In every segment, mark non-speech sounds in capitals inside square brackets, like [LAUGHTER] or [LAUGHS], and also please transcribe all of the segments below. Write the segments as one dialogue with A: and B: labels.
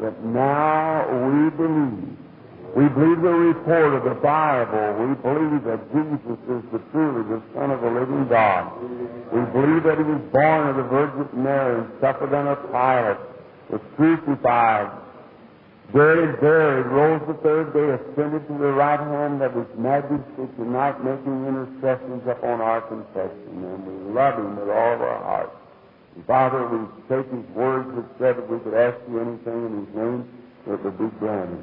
A: that now we believe. We believe the report of the Bible. We believe that Jesus is the truly the Son of the living God. We believe that he was born of the Virgin Mary, suffered under Pilate, was crucified, buried, buried, rose the third day, ascended to the right hand of his majesty tonight, making intercessions upon our confession. And we love him with all of our hearts. Father, we take His words that said that we could ask you anything in His name, it would be granted.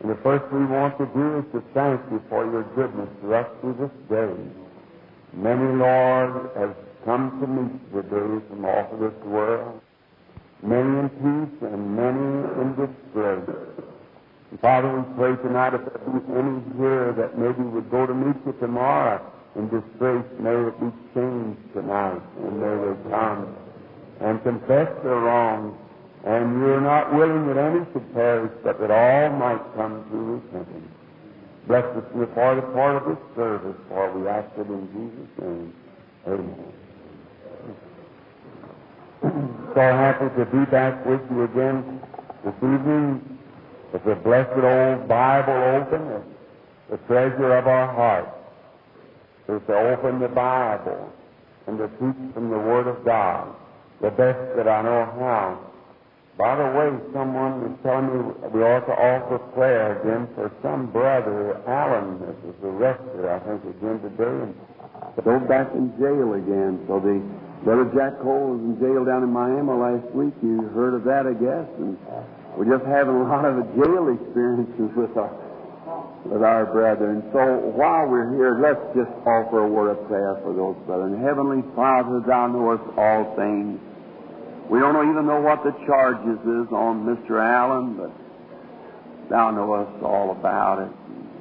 A: And the first we want to do is to thank you for your goodness to us through this day. Many, Lord, have come to meet today from off of this world. Many in peace and many in disgrace. Father, we pray tonight if there be any here that maybe would go to meet you tomorrow in disgrace, may it be changed tonight, and may they come and confess their wrongs, and you're not willing that any should perish, but that all might come to repentance. Bless us the part, part of this service, for we ask it in Jesus' name. Amen. [CLEARS THROAT] So happy to be back with you again this evening with the blessed old Bible open, the treasure of our heart. Is to open the Bible and to teach from the Word of God the best that I know how. By the way, someone was telling me we ought to offer prayer again for some brother, Allen, that was arrested, I think, again today, and back in jail again. So the brother Jack Coe was in jail down in Miami last week. You heard of that, I guess, and we're just having a lot of jail experiences with our with our brethren. So while we're here, let's just offer a word of prayer for those brethren. Heavenly Father, Thou knowest all things. We don't even know what the charges is on Mr. Allen, but Thou knowest all about it.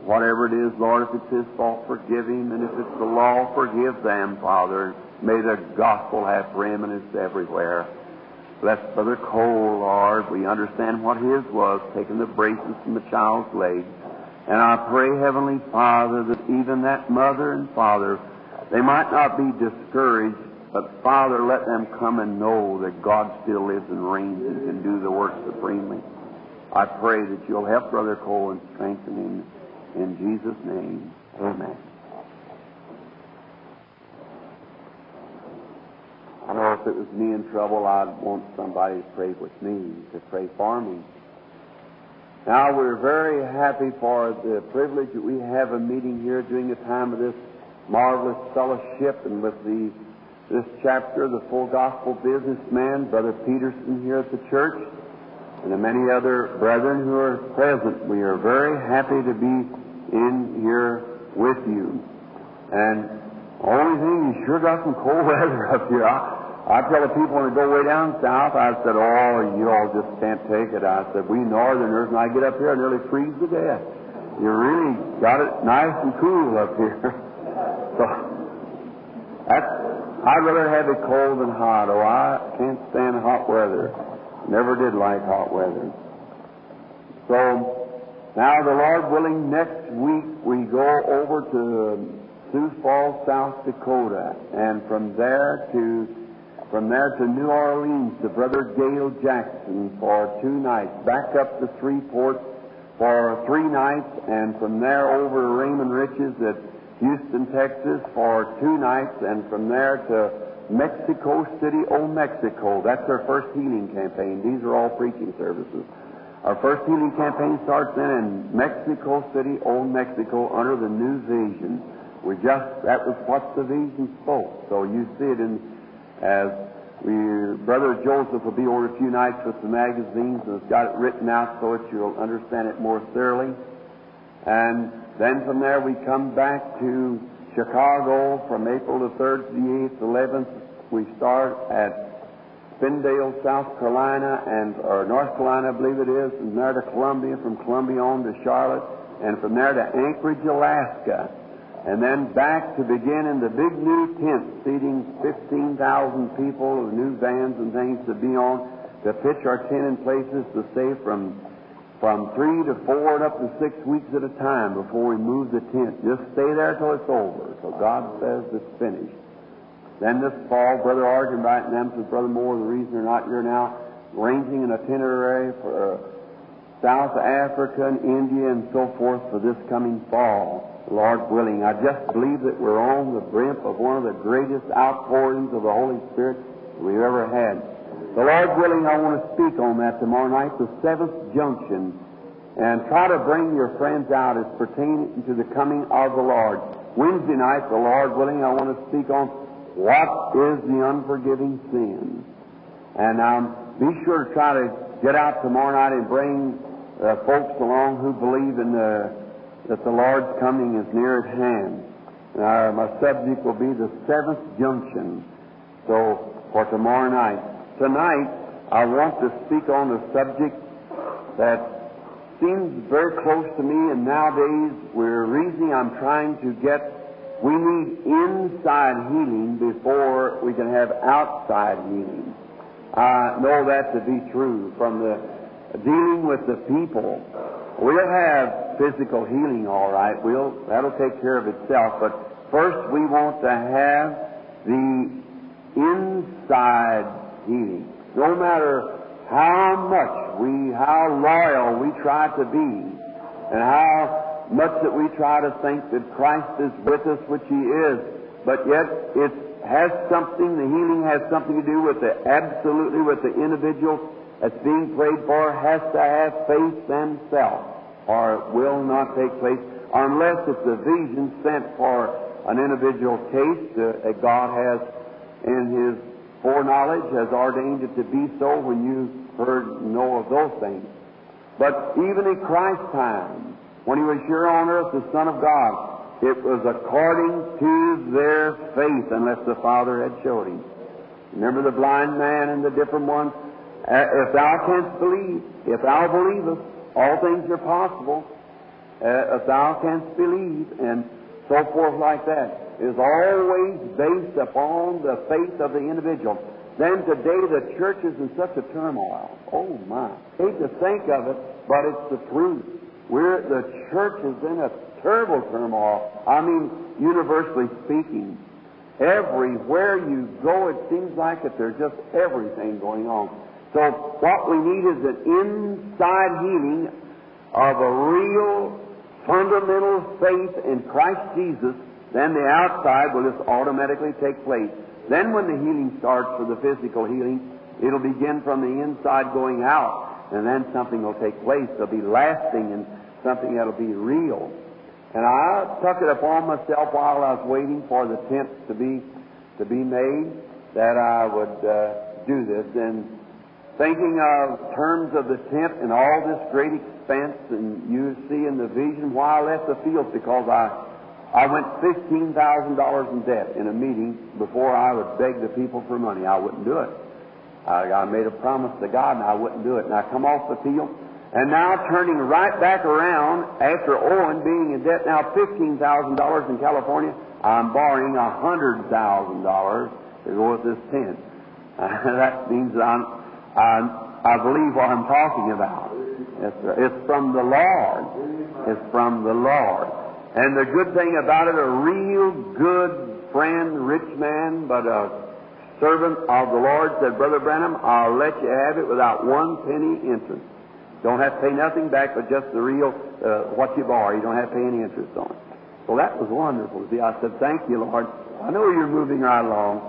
A: Whatever it is, Lord, if it's his fault, forgive him, and if it's the law, forgive them, Father. May the gospel have preeminence everywhere. Bless Brother Coe, Lord. We understand what his was, taking the braces from the child's legs. And I pray, Heavenly Father, that even that mother and father, they might not be discouraged, but Father, let them come and know that God still lives and reigns and can do the work supremely. I pray that you'll help Brother Coe and strengthen him in Jesus' name. Amen. I know if it was me in trouble, I'd want somebody to pray with me, to pray for me. Now, we're very happy for the privilege that we have a meeting here during the time of this marvelous fellowship and with the this chapter, the full gospel businessman, Brother Peterson here at the church, and the many other brethren who are present. We are very happy to be in here with you. And only thing, you sure got some cold [LAUGHS] weather up here. I, I tell the people when they go way down south, I said, oh, you all just can't take it. I said, we northerners, and I get up here, I nearly freeze to death. You really got it nice and cool up here. [LAUGHS] so, that's, I'd rather have it cold than hot. Oh, I can't stand hot weather. Never did like hot weather. So, now the Lord willing, next week we go over to Sioux Falls, South Dakota, and from there to from there to New Orleans to Brother Gale Jackson for two nights, back up to Three Shreveport for three nights, and from there over to Raymond Richey at Houston, Texas for two nights, and from there to Mexico City, Old Mexico. That's our first healing campaign. These are all preaching services. Our first healing campaign starts then in Mexico City, Old Mexico, under the new vision. We just, that was what the vision spoke. So you see it in, as we, Brother Joseph will be over a few nights with the magazines and has got it written out so that you'll understand it more thoroughly. And then from there we come back to Chicago from April the 3rd to the 8th, 11th. We start at Spindale, South Carolina, and or North Carolina, I believe it is, and there to Columbia, from Columbia on to Charlotte, and from there to Anchorage, Alaska, and then back to begin in the big new tent, seating 15,000 people, the new vans and things to be on, to pitch our tent in places to save from from three to four and up to six weeks at a time before we move the tent. Just stay there till it's over, So God says it's finished. Then this fall, Brother Arganbright and them says, Brother Moore, the reason they're not here now, arranging an itinerary for uh, South Africa and India and so forth for this coming fall, Lord willing. I just believe that we're on the brink of one of the greatest outpourings of the Holy Spirit we've ever had. The Lord willing, I want to speak on that tomorrow night, the seventh junction, and try to bring your friends out as pertaining to the coming of the Lord. Wednesday night, the Lord willing, I want to speak on what is the unforgiving sin. And um, be sure to try to get out tomorrow night and bring uh, folks along who believe in the, that the Lord's coming is near at hand. Uh, my subject will be the seventh junction. So, for tomorrow night. Tonight, I want to speak on a subject that seems very close to me, and nowadays we're reasoning I'm trying to get. We need inside healing before we can have outside healing. I know that to be true from the dealing with the people. We'll have physical healing, all right. We'll that'll take care of itself. But first, we want to have the inside healing. No matter how much we, how loyal we try to be, and how much that we try to think that Christ is with us, which He is, but yet it has something, the healing has something to do with the, absolutely with the individual that's being prayed for has to have faith themselves, or it will not take place unless it's a vision sent for an individual case uh, that God has in His foreknowledge has ordained it to be so when you heard know of those things. But even in Christ's time, when He was here on earth, the Son of God, it was according to their faith, unless the Father had showed him. Remember the blind man and the different ones? Uh, if thou canst believe, if thou believest, all things are possible. Uh, if thou canst believe, and so forth like that, is always based upon the faith of the individual. Then today the church is in such a turmoil. Oh my. Hate to think of it, but it's the truth. We're, the church is in a terrible turmoil. I mean, universally speaking. Everywhere you go, it seems like that there's just everything going on. So what we need is an inside healing of a real fundamental faith in Christ Jesus. Then the outside will just automatically take place. Then when the healing starts for the physical healing, it'll begin from the inside going out. And then something will take place. It'll be lasting and something that'll be real. And I took it upon myself while I was waiting for the tent to be to be made that I would uh, do this. And thinking of terms of the tent and all this great expense, and you see in the vision why I left the field because I I went fifteen thousand dollars in debt in a meeting before I would beg the people for money. I wouldn't do it. I, I made a promise to God, and I wouldn't do it. And I come off the field and now turning right back around after Owen being in debt now $15,000 in California, I'm borrowing $100,000 to go with this tent. [LAUGHS] That means that I'm, I'm, I believe what I'm talking about. It's, it's from the Lord. It's from the Lord. And the good thing about it, a real good friend, rich man, but a servant of the Lord said, Brother Branham, I'll let you have it without one penny interest. Don't have to pay nothing back but just the real, uh, what you borrow. You don't have to pay any interest on it. Well, that was wonderful see. I said, Thank you, Lord. I know you're moving right along.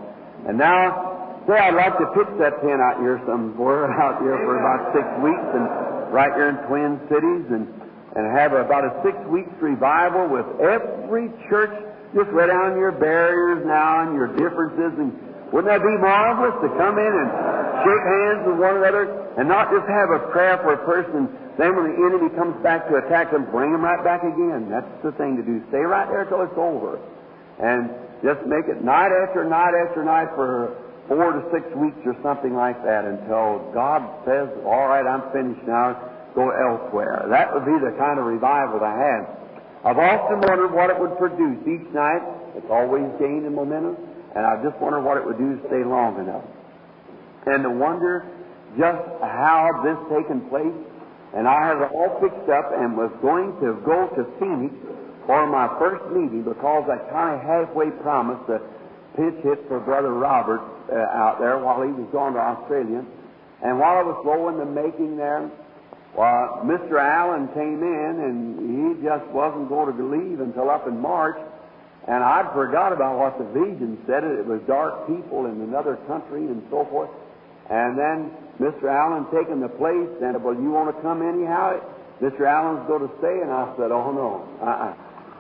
A: And now, say I'd like to pitch that tent out here somewhere, [LAUGHS] out here for about six weeks, and right here in Twin Cities, and, and have about a six weeks revival with every church. Just lay down your barriers now and your differences and wouldn't that be marvelous to come in and shake hands with one another and not just have a prayer for a person, then when the enemy comes back to attack them, bring them right back again. That's the thing to do. Stay right there till it's over. And just make it night after night after night for four to six weeks or something like that until God says, all right, I'm finished now, go elsewhere. That would be the kind of revival to have. I've often wondered what it would produce each night. It's always gained in momentum. And I just wonder what it would do to stay long enough. And to wonder just how this taken place. And I had it all fixed up and was going to go to Phoenix for my first meeting because I kind of halfway promised to pitch hit for Brother Robert uh, out there while he was going to Australia. And while I was blowing the making there, well, Mr. Allen came in and he just wasn't going to leave until up in March. And I'd forgot about what the vision said. It was dark people in another country and so forth. And then Mr. Allen taking the place and, well, you want to come anyhow? Mr. Allen's going to stay. And I said, oh, no. Uh-uh.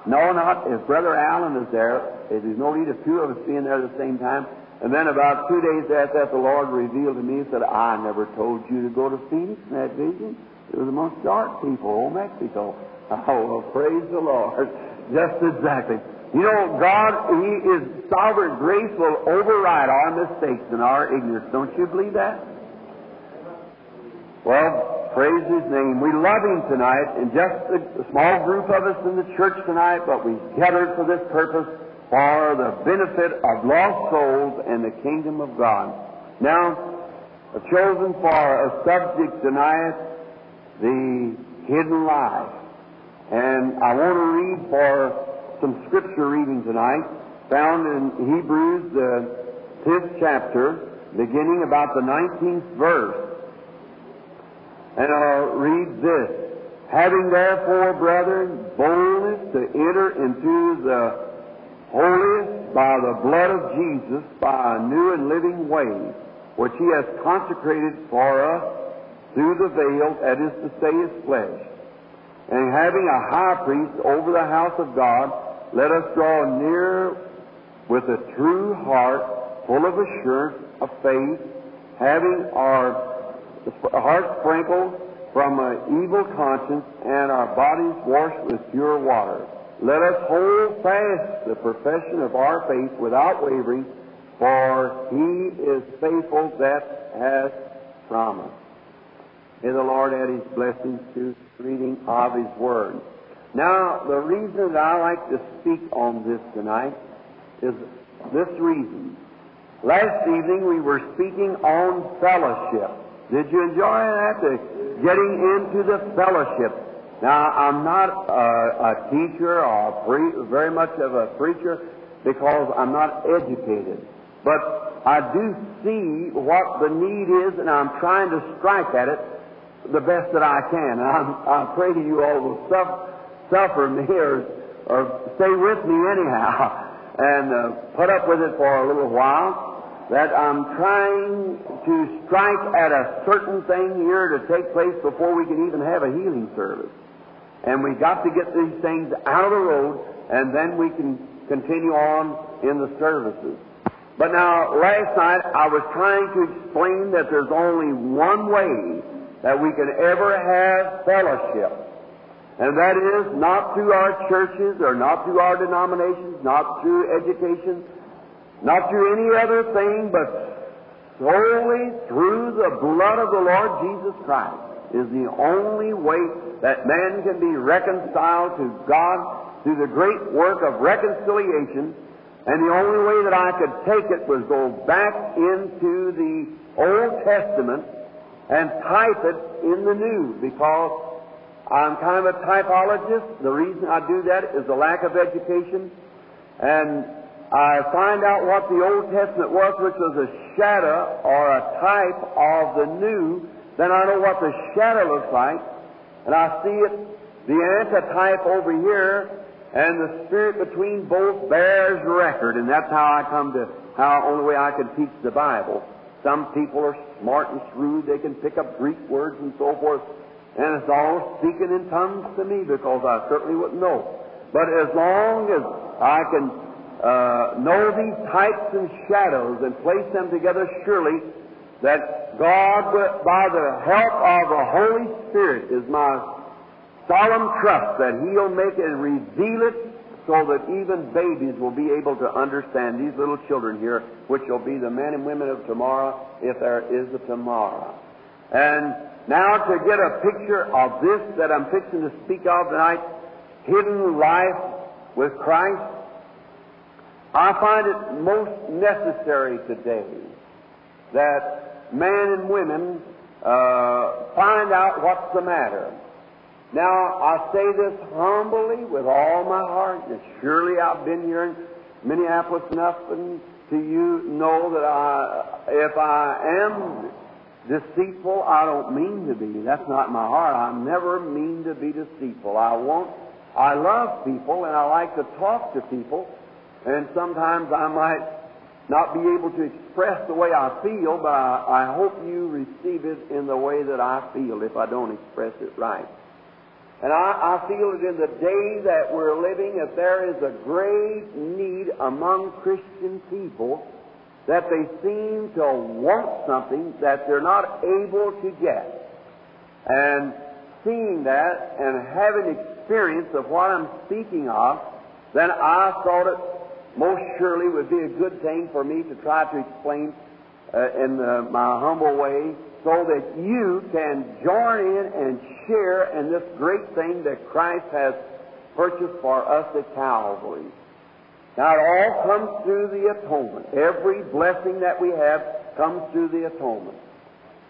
A: No, not if Brother Allen is there. There's no need of two of us being there at the same time. And then about two days after that, the Lord revealed to me and said, I never told you to go to Phoenix in that vision. It was amongst dark people, old Mexico. [LAUGHS] Oh, well, praise the Lord. Just exactly. You know, God, He is sovereign grace will override our mistakes and our ignorance. Don't you believe that? Well, praise His name. We love Him tonight, and just a, small group of us in the church tonight, but we gathered for this purpose for the benefit of lost souls and the kingdom of God. Now, I've chosen for a subject tonight the hidden life. And I want to read for some scripture reading tonight, found in Hebrews, the fifth chapter, beginning about the 19th verse. And I'll read this. Having therefore, brethren, boldness to enter into the holiest by the blood of Jesus, by a new and living way, which he has consecrated for us through the veil, that is to say, his flesh. And having a high priest over the house of God, let us draw near with a true heart, full of assurance of faith, having our hearts sprinkled from an evil conscience and our bodies washed with pure water. Let us hold fast the profession of our faith without wavering, for he is faithful that has promised. May the Lord add his blessings to the reading of his word. Now, the reason that I like to speak on this tonight is this reason. Last evening we were speaking on fellowship. Did you enjoy that? Getting into the fellowship. Now, I'm not a, a teacher or a pre- very much of a preacher because I'm not educated. But I do see what the need is, and I'm trying to strike at it the best that I can. And I'm, I pray to you all will suffer, suffer me or, or stay with me anyhow [LAUGHS] and uh, put up with it for a little while. That I'm trying to strike at a certain thing here to take place before we can even have a healing service. And we got to get these things out of the road, and then we can continue on in the services. But now, last night I was trying to explain that there's only one way that we can ever have fellowship. And that is not through our churches or not through our denominations, not through education, not through any other thing, but solely through the blood of the Lord Jesus Christ is the only way that man can be reconciled to God through the great work of reconciliation. And the only way that I could take it was go back into the Old Testament and type it in the New because I'm kind of a typologist. The reason I do that is the lack of education. And I find out what the Old Testament was, which was a shadow or a type of the New. Then I know what the shadow looks like. And I see it, the antitype over here, and the Spirit between both bears record. And that's how I come to how only way I can teach the Bible. Some people are smart and shrewd. They can pick up Greek words and so forth. And it's all speaking in tongues to me because I certainly wouldn't know. But as long as I can uh, know these types and shadows and place them together surely, that God, by the help of the Holy Spirit, is my solemn trust that He'll make it and reveal it so that even babies will be able to understand these little children here, which will be the men and women of tomorrow, if there is a tomorrow. And now to get a picture of this that I'm fixing to speak of tonight, hidden life with Christ, I find it most necessary today that men and women uh, find out what's the matter. Now, I say this humbly with all my heart. And surely I've been here in Minneapolis enough and to you know that I, if I am deceitful, I don't mean to be. That's not my heart. I never mean to be deceitful. I want, I love people and I like to talk to people, and sometimes I might not be able to express the way I feel, but I, I hope you receive it in the way that I feel if I don't express it right. And I, I feel that in the day that we're living, that there is a great need among Christian people that they seem to want something that they're not able to get. And seeing that and having experience of what I'm speaking of, then I thought it most surely would be a good thing for me to try to explain uh, in uh, my humble way so that you can join in and share in this great thing that Christ has purchased for us at Calvary. Now, it all comes through the atonement. Every blessing that we have comes through the atonement.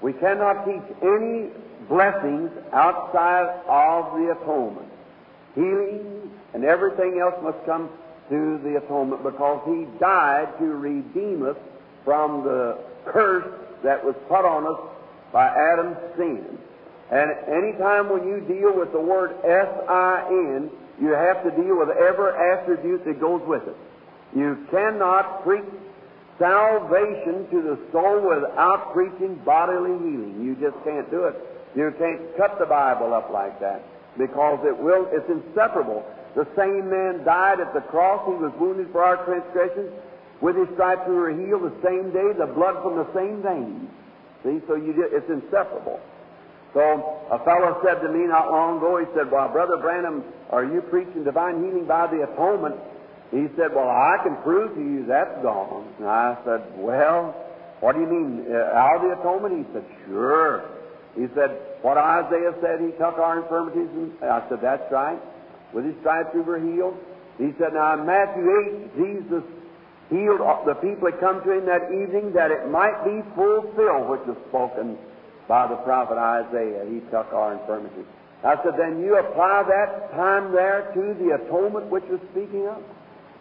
A: We cannot teach any blessings outside of the atonement. Healing and everything else must come through the atonement because He died to redeem us from the curse that was put on us by Adam's sin. And any time when you deal with the word S-I-N, you have to deal with every attribute that goes with it. You cannot preach salvation to the soul without preaching bodily healing. You just can't do it. You can't cut the Bible up like that because it will, it's inseparable. The same man died at the cross. He was wounded for our transgressions. With his stripes we were healed the same day, the blood from the same veins. See, so you get, it's inseparable. So a fellow said to me not long ago, he said, Well, Brother Branham, are you preaching divine healing by the atonement? He said, Well, I can prove to you that's gone. And I said, Well, what do you mean? Uh, out of the atonement? He said, Sure. He said, What Isaiah said, he took our infirmities. And I said, That's right. With his stripes we were healed. He said, Now in Matthew 8, Jesus healed the people that come to him that evening that it might be fulfilled which was spoken by the prophet Isaiah. He took our infirmities. I said, then you apply that time there to the atonement which was speaking of?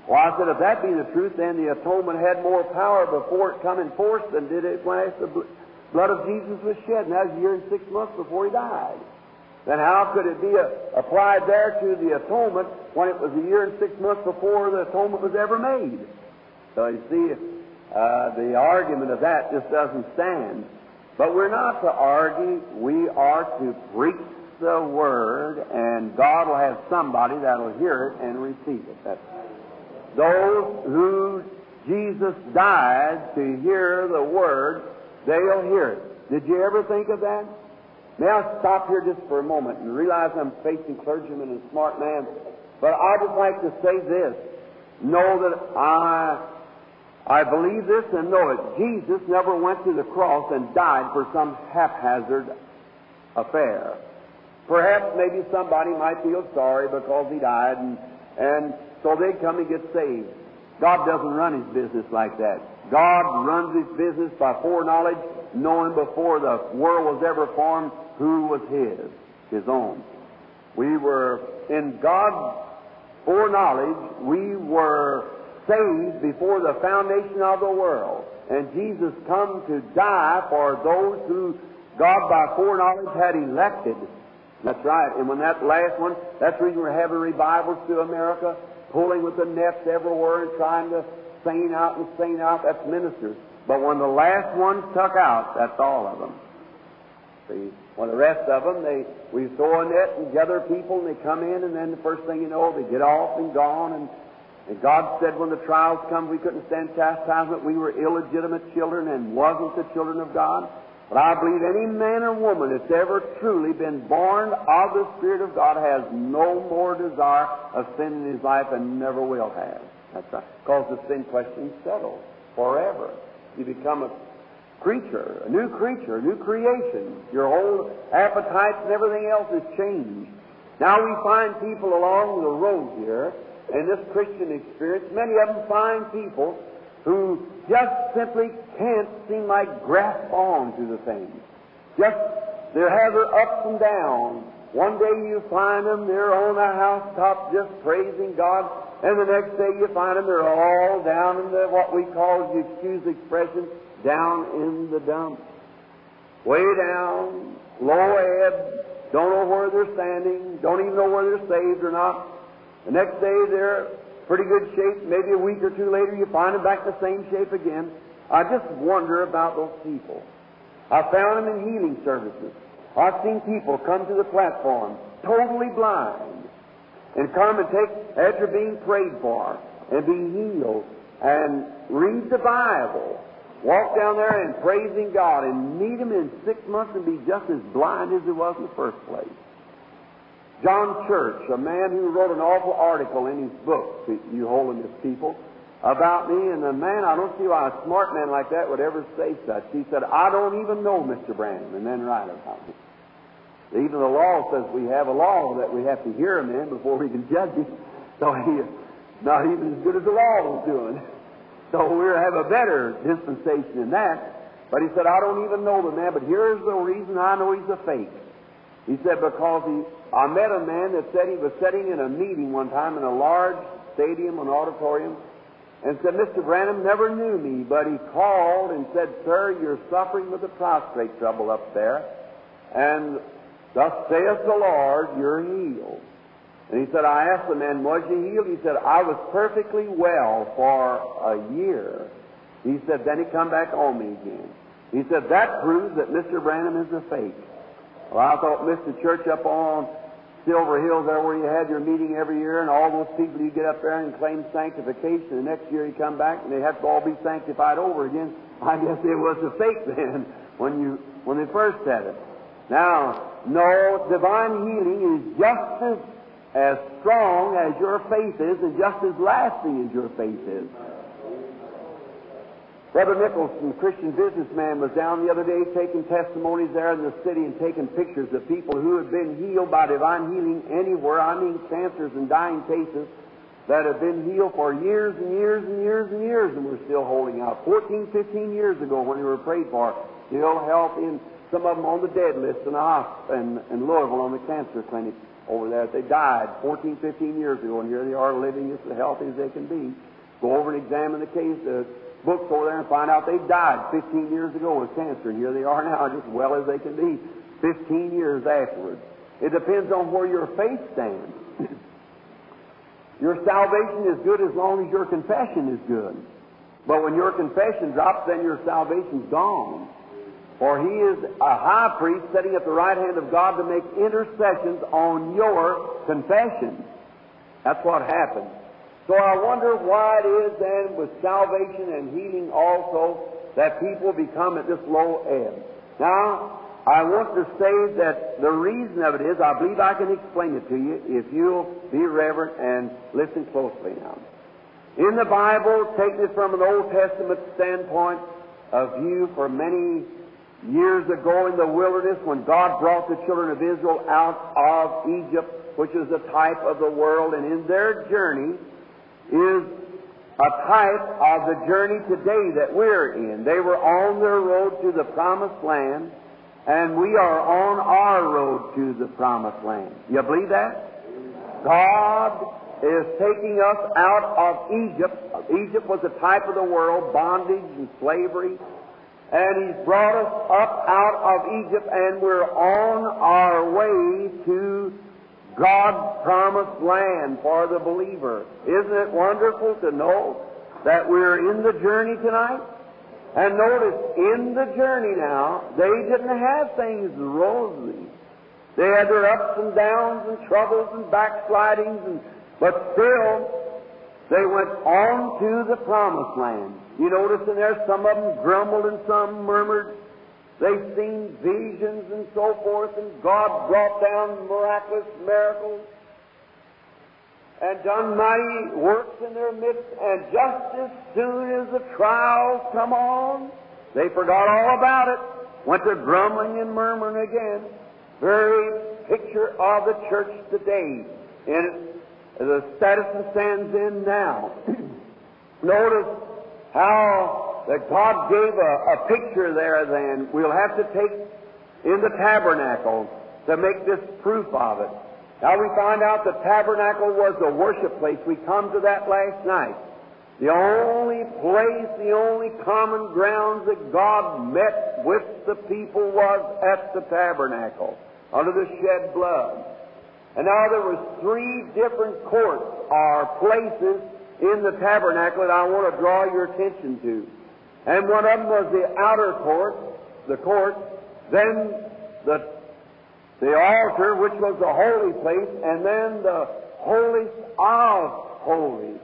A: Well, I said, if that be the truth, then the atonement had more power before it come in force than did it when the blood of Jesus was shed. And that was a year and six months before he died. Then how could it be a, applied there to the atonement when it was a year and six months before the atonement was ever made? So you see, uh, the argument of that just doesn't stand. But we're not to argue. We are to preach the Word, and God will have somebody that'll hear it and receive it. That's those who Jesus died to hear the Word, they'll hear it. Did you ever think of that? May I stop here just for a moment and realize I'm facing clergymen and smart men, but I'd just like to say this. Know that I I believe this and know it. Jesus never went to the cross and died for some haphazard affair. Perhaps maybe somebody might feel sorry because he died, and, and so they come and get saved. God doesn't run his business like that. God runs his business by foreknowledge, knowing before the world was ever formed who was his, his own. We were, in God's foreknowledge, we were saved before the foundation of the world. And Jesus come to die for those who God by foreknowledge had elected. That's right. And when that last one, that's the reason we're having revivals through America, pulling with the nets everywhere and trying to saint out and saint out. That's ministers. But when the last one took out, that's all of them. See, when the rest of them, they we throw a net and gather people, and they come in, and then the first thing you know, they get off and gone, and and God said when the trials come, we couldn't stand chastisement. We were illegitimate children and wasn't the children of God. But I believe any man or woman that's ever truly been born of the Spirit of God has no more desire of sin in his life and never will have. That's right. Because the sin question is settled forever. You become a creature, a new creature, a new creation. Your whole appetites and everything else is changed. Now we find people along the road here in this Christian experience, many of them find people who just simply can't seem like grasp on to the things. Just, they have their ups and downs. One day you find them, they're on the housetop just praising God, and the next day you find them, they're all down in the, what we call, you excuse the expression, down in the dumps. Way down, low ebb, don't know where they're standing, don't even know whether they're saved or not. The next day they're pretty good shape. Maybe a week or two later you find them back the same shape again. I just wonder about those people. I found them in healing services. I've seen people come to the platform totally blind and come and take, after being prayed for, and be healed, and read the Bible, walk down there and praising God, and meet Him in six months and be just as blind as he was in the first place. John Church, a man who wrote an awful article in his book, You Holiness People, about me, and the man, I don't see why a smart man like that would ever say such. He said, I don't even know Mr. Branham, and then write about me. Even the law says we have a law that we have to hear him in before we can judge him. So he is not even as good as the law is doing. So we have a better dispensation than that. But he said, I don't even know the man, but here's the reason I know he's a fake. He said, because he, I met a man that said he was sitting in a meeting one time in a large stadium, an auditorium, and said, Mr. Branham never knew me, but he called and said, Sir, you're suffering with a prostrate trouble up there, and thus saith the Lord, you're healed. And he said, I asked the man, was you healed? He said, I was perfectly well for a year. He said, then he come back on me again. He said, that proves that Mr. Branham is a fake. Well, I thought Mr. Church up on Silver Hills there where you had your meeting every year, and all those people you get up there and claim sanctification, the next year you come back and they have to all be sanctified over again. [LAUGHS] I guess it was a fake then when you when they first said it. Now, no, divine healing is just as as strong as your faith is and just as lasting as your faith is. Brother Nicholson, Christian businessman, was down the other day taking testimonies there in the city and taking pictures of people who had been healed by divine healing anywhere. I mean, cancers and dying cases that have been healed for years and years and years and years and we're still holding out. 14, 15 years ago when they were prayed for, still helping some of them on the dead list in, in, in Louisville on the cancer clinic over there. They died 14, 15 years ago, and here they are living as healthy as they can be. Go over and examine the case. Uh, books over there and find out they died 15 years ago with cancer, here they are [LAUGHS] now, just well as they can be, 15 years afterwards. It depends on where your faith stands. [CLEARS THROAT] your salvation is good as long as your confession is good. But when your confession drops, then your salvation's gone. For he is a high priest sitting at the right hand of God to make intercessions on your confession. That's what happens. So I wonder why it is then with salvation and healing also that people become at this low ebb. Now, I want to say that the reason of it is, I believe I can explain it to you if you'll be reverent and listen closely now. In the Bible, taking it from an Old Testament standpoint of view for many years ago in the wilderness when God brought the children of Israel out of Egypt, which is a type of the world, and in their journey, is a type of the journey today that we're in. They were on their road to the promised land, and we are on our road to the promised land. You believe that? God is taking us out of Egypt. Egypt was a type of the world, bondage and slavery. And He's brought us up out of Egypt, and we're on our way to God's promised land for the believer. Isn't it wonderful to know that we're in the journey tonight? And notice, in the journey now, they didn't have things rosy. They had their ups and downs and troubles and backslidings, and, but still, they went on to the promised land. You notice in there, some of them grumbled and some murmured. They've seen visions and so forth, and God brought down miraculous miracles and done mighty works in their midst. And just as soon as the trials come on, they forgot all about it, went to grumbling and murmuring again. Very picture of the church today in the status it stands in now. [CLEARS THROAT] Notice how that God gave a, a picture there then. We'll have to take in the tabernacle to make this proof of it. Now we find out the tabernacle was the worship place. We come to that last night. The only place, the only common grounds that God met with the people was at the tabernacle, under the shed blood. And now there was three different courts or places in the tabernacle that I want to draw your attention to. And one of them was the outer court, the court, then the, the altar, which was the holy place, and then the holiest of holies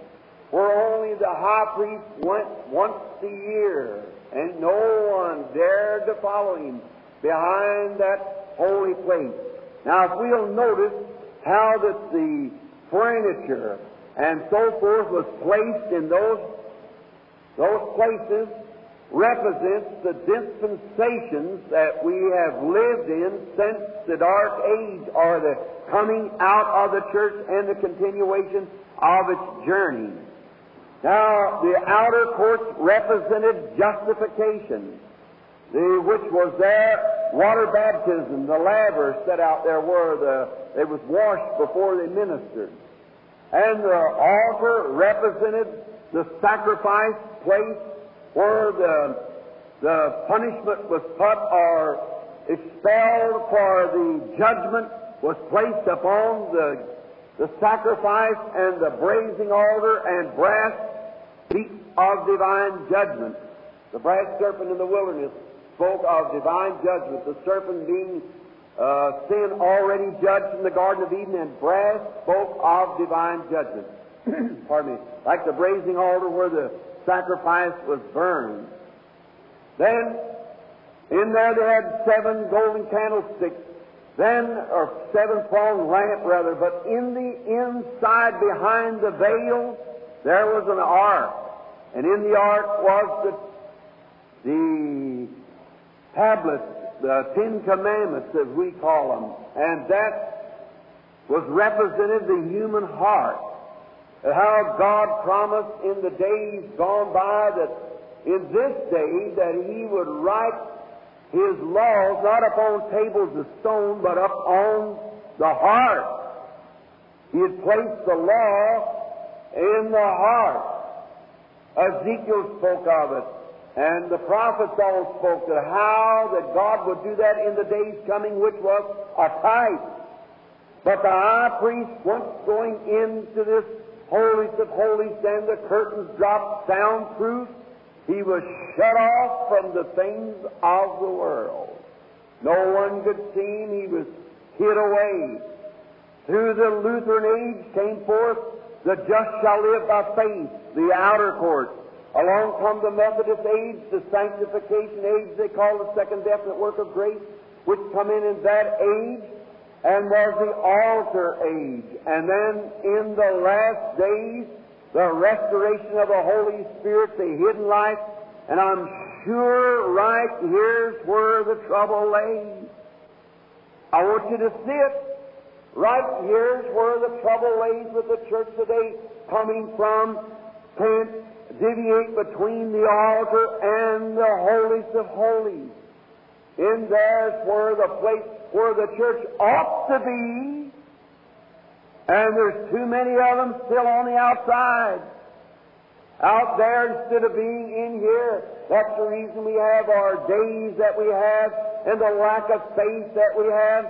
A: where only the high priest went once a year, and no one dared to follow him behind that holy place. Now, if we'll notice how that the furniture and so forth was placed in those, those places represents the dispensations that we have lived in since the dark age or the coming out of the church and the continuation of its journey. Now, the outer courts represented justification, the, which was there, water baptism, the laver set out there where the, they was washed before they ministered. And the altar represented the sacrifice place where the, the punishment was put or expelled for the judgment was placed upon the, the sacrifice and the brazen altar and brass speak of divine judgment. The brass serpent in the wilderness spoke of divine judgment, the serpent being uh, sin already judged in the Garden of Eden, and brass spoke of divine judgment. [CLEARS THROAT] Pardon me. Like the brazen altar where the sacrifice was burned. Then, in there they had seven golden candlesticks, then, or seven pronged lamp rather, but in the inside behind the veil, there was an ark. And in the ark was the, the tablets, the Ten Commandments, as we call them. And that was represented the human heart. How God promised in the days gone by that in this day that He would write His laws not upon tables of stone, but up on the heart. He had placed the law in the heart. Ezekiel spoke of it, and the prophets all spoke of how that God would do that in the days coming, which was a type. But the high priest, once going into this holiest of holies, and the curtains dropped soundproof, he was shut off from the things of the world. No one could see him. He was hid away. Through the Lutheran age came forth the just shall live by faith, the outer court. Along come the Methodist age, the sanctification age they call the second definite work of grace, which come in in that age, and was the altar age. And then in the last days, the restoration of the Holy Spirit, the hidden life, and I'm sure right here's where the trouble lays. I want you to see it. Right here's where the trouble lays with the church today, coming from can't deviate between the altar and the holiest of holies. In there's where the place where the church ought to be, and there's too many of them still on the outside. Out there instead of being in here. That's the reason we have our days that we have and the lack of faith that we have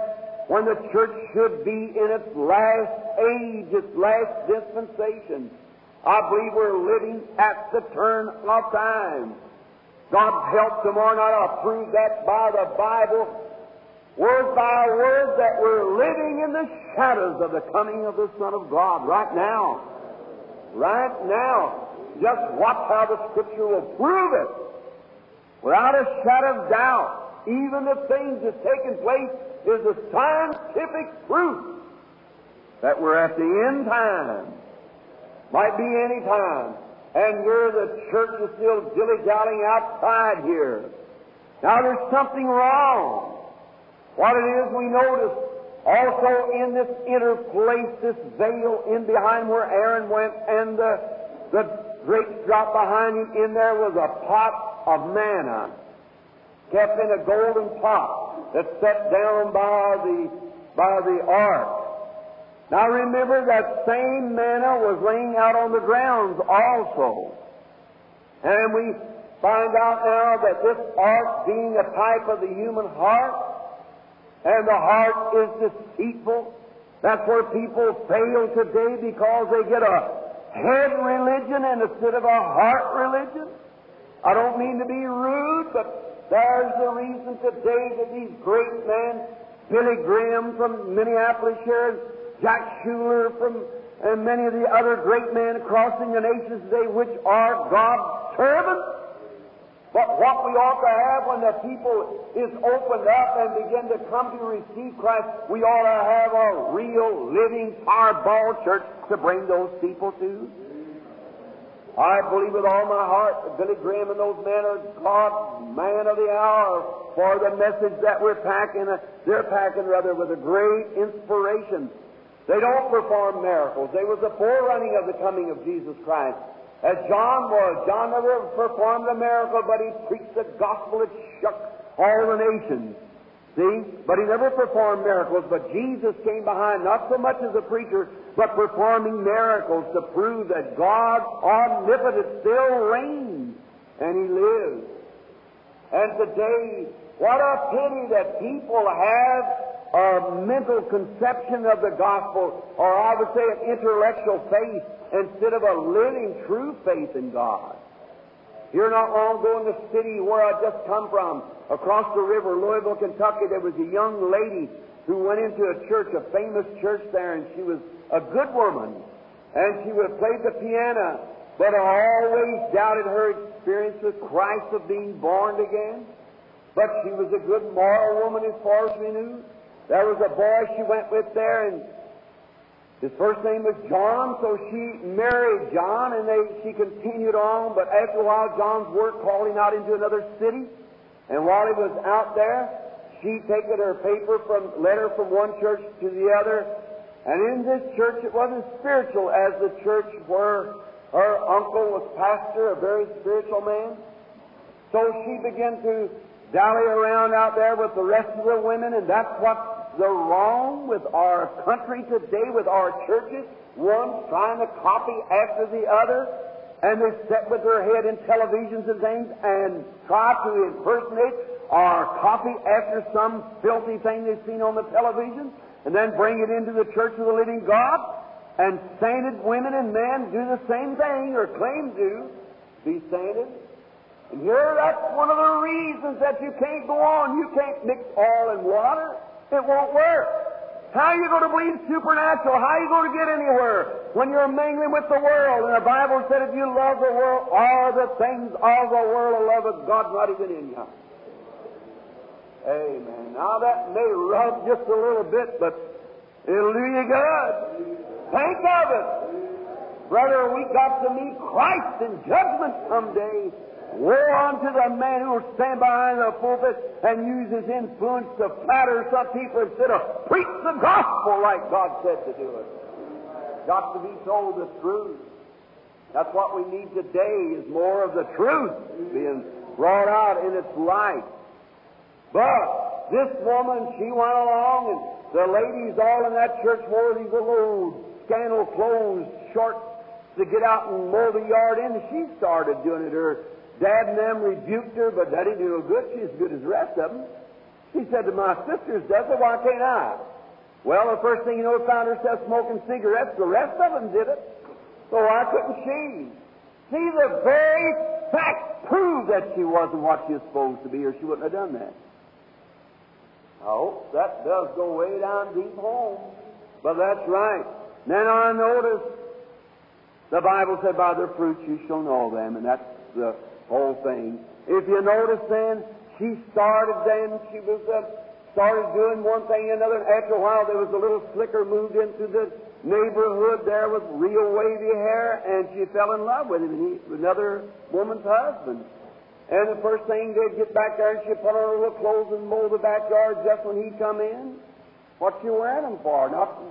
A: when the church should be in its last age, its last dispensation. I believe we're living at the turn of time. God help tomorrow night. I'll prove that by the Bible, word by word, that we're living in the shadows of the coming of the Son of God right now. Right now. Just watch how the Scripture will prove it. Without a shadow of doubt, even the things that's taken place is a scientific proof that we're at the end time. Might be any time. And here the church is still dilly-dallying outside here. Now there's something wrong. What it is we notice also in this inner place, this veil in behind where Aaron went and the, the grapes dropped behind him, in there was a pot of manna kept in a golden pot that's set down by the, by the ark. Now remember that same manna was laying out on the grounds also. And we find out now that this ark being a type of the human heart, and the heart is deceitful. That's where people fail today because they get a head religion instead of a heart religion. I don't mean to be rude, but there's the reason today that these great men, Billy Graham from Minneapolis here, Jack Shuler from and many of the other great men crossing the nations today, which are God's servants. But what we ought to have when the people is opened up and begin to come to receive Christ, we ought to have a real, living, fireball church to bring those people to. I believe with all my heart that Billy Graham and those men are God's man of the hour for the message that we're packing. They're packing rather with a great inspiration they don't perform miracles. They was the forerunning of the coming of Jesus Christ. As John was. John never performed a miracle, but he preached the gospel that shook all the nations. See? But he never performed miracles. But Jesus came behind, not so much as a preacher, but performing miracles to prove that God, omnipotent, still reigns and he lives. And today, what a pity that people have a mental conception of the gospel, or I would say an intellectual faith, instead of a living, true faith in God. Here not long ago in the city where I just come from, across the river, Louisville, Kentucky, there was a young lady who went into a church, a famous church there, and she was a good woman. And she would play the piano, but I always doubted her experience with Christ of being born again. But she was a good moral woman as far as we knew. There was a boy she went with there, and his first name was John, so she married John, and they, she continued on. But after a while, John's work called him out into another city, and while he was out there, she taken her paper from letter from one church to the other, and in this church it wasn't spiritual as the church where her uncle was pastor, a very spiritual man. So she began to dally around out there with the rest of the women, and that's what's the wrong with our country today, with our churches. One trying to copy after the other, and they sit with their head in televisions and things and try to impersonate or copy after some filthy thing they've seen on the television, and then bring it into the church of the living God. And sainted women and men do the same thing, or claim to be sainted. And here, that's one of the reasons that you can't go on. You can't mix oil and water. It won't work. How are you going to believe supernatural? How are you going to get anywhere when you're mingling with the world? And the Bible said if you love the world, all the things of the world, the love of God's not even in you. Amen. Now that may rub just a little bit, but it'll do you good. Think of it. Brother, we got to meet Christ in judgment someday. Woe unto the man who will stand behind the pulpit and use his influence to flatter some people instead of preach the gospel like God said to do it. Got to be told the truth. That's what we need today is more of the truth being brought out in its light. But this woman, she went along and the ladies all in that church wore these little scandal clothes, short to get out and mow the yard in, she started doing it. Her Dad and them rebuked her, but that didn't do no good. She's as good as the rest of them. She said to my sisters does it, why can't I? Well, the first thing you know, found herself smoking cigarettes. The rest of them did it. So why couldn't she? See, the very fact proved that she wasn't what she was supposed to be, or she wouldn't have done that. Oh, that does go way down deep home. But that's right. Then I noticed the Bible said, by their fruits you shall know them, and that's the whole thing. If you notice then, she started then, she was uh, started doing one thing and another. After a while, there was a little slicker moved into the neighborhood there with real wavy hair, and she fell in love with him, and he, another woman's husband. And the first thing they'd get back there, and she put on her little clothes and mow the backyard just when he come in. What you wearing them for? Not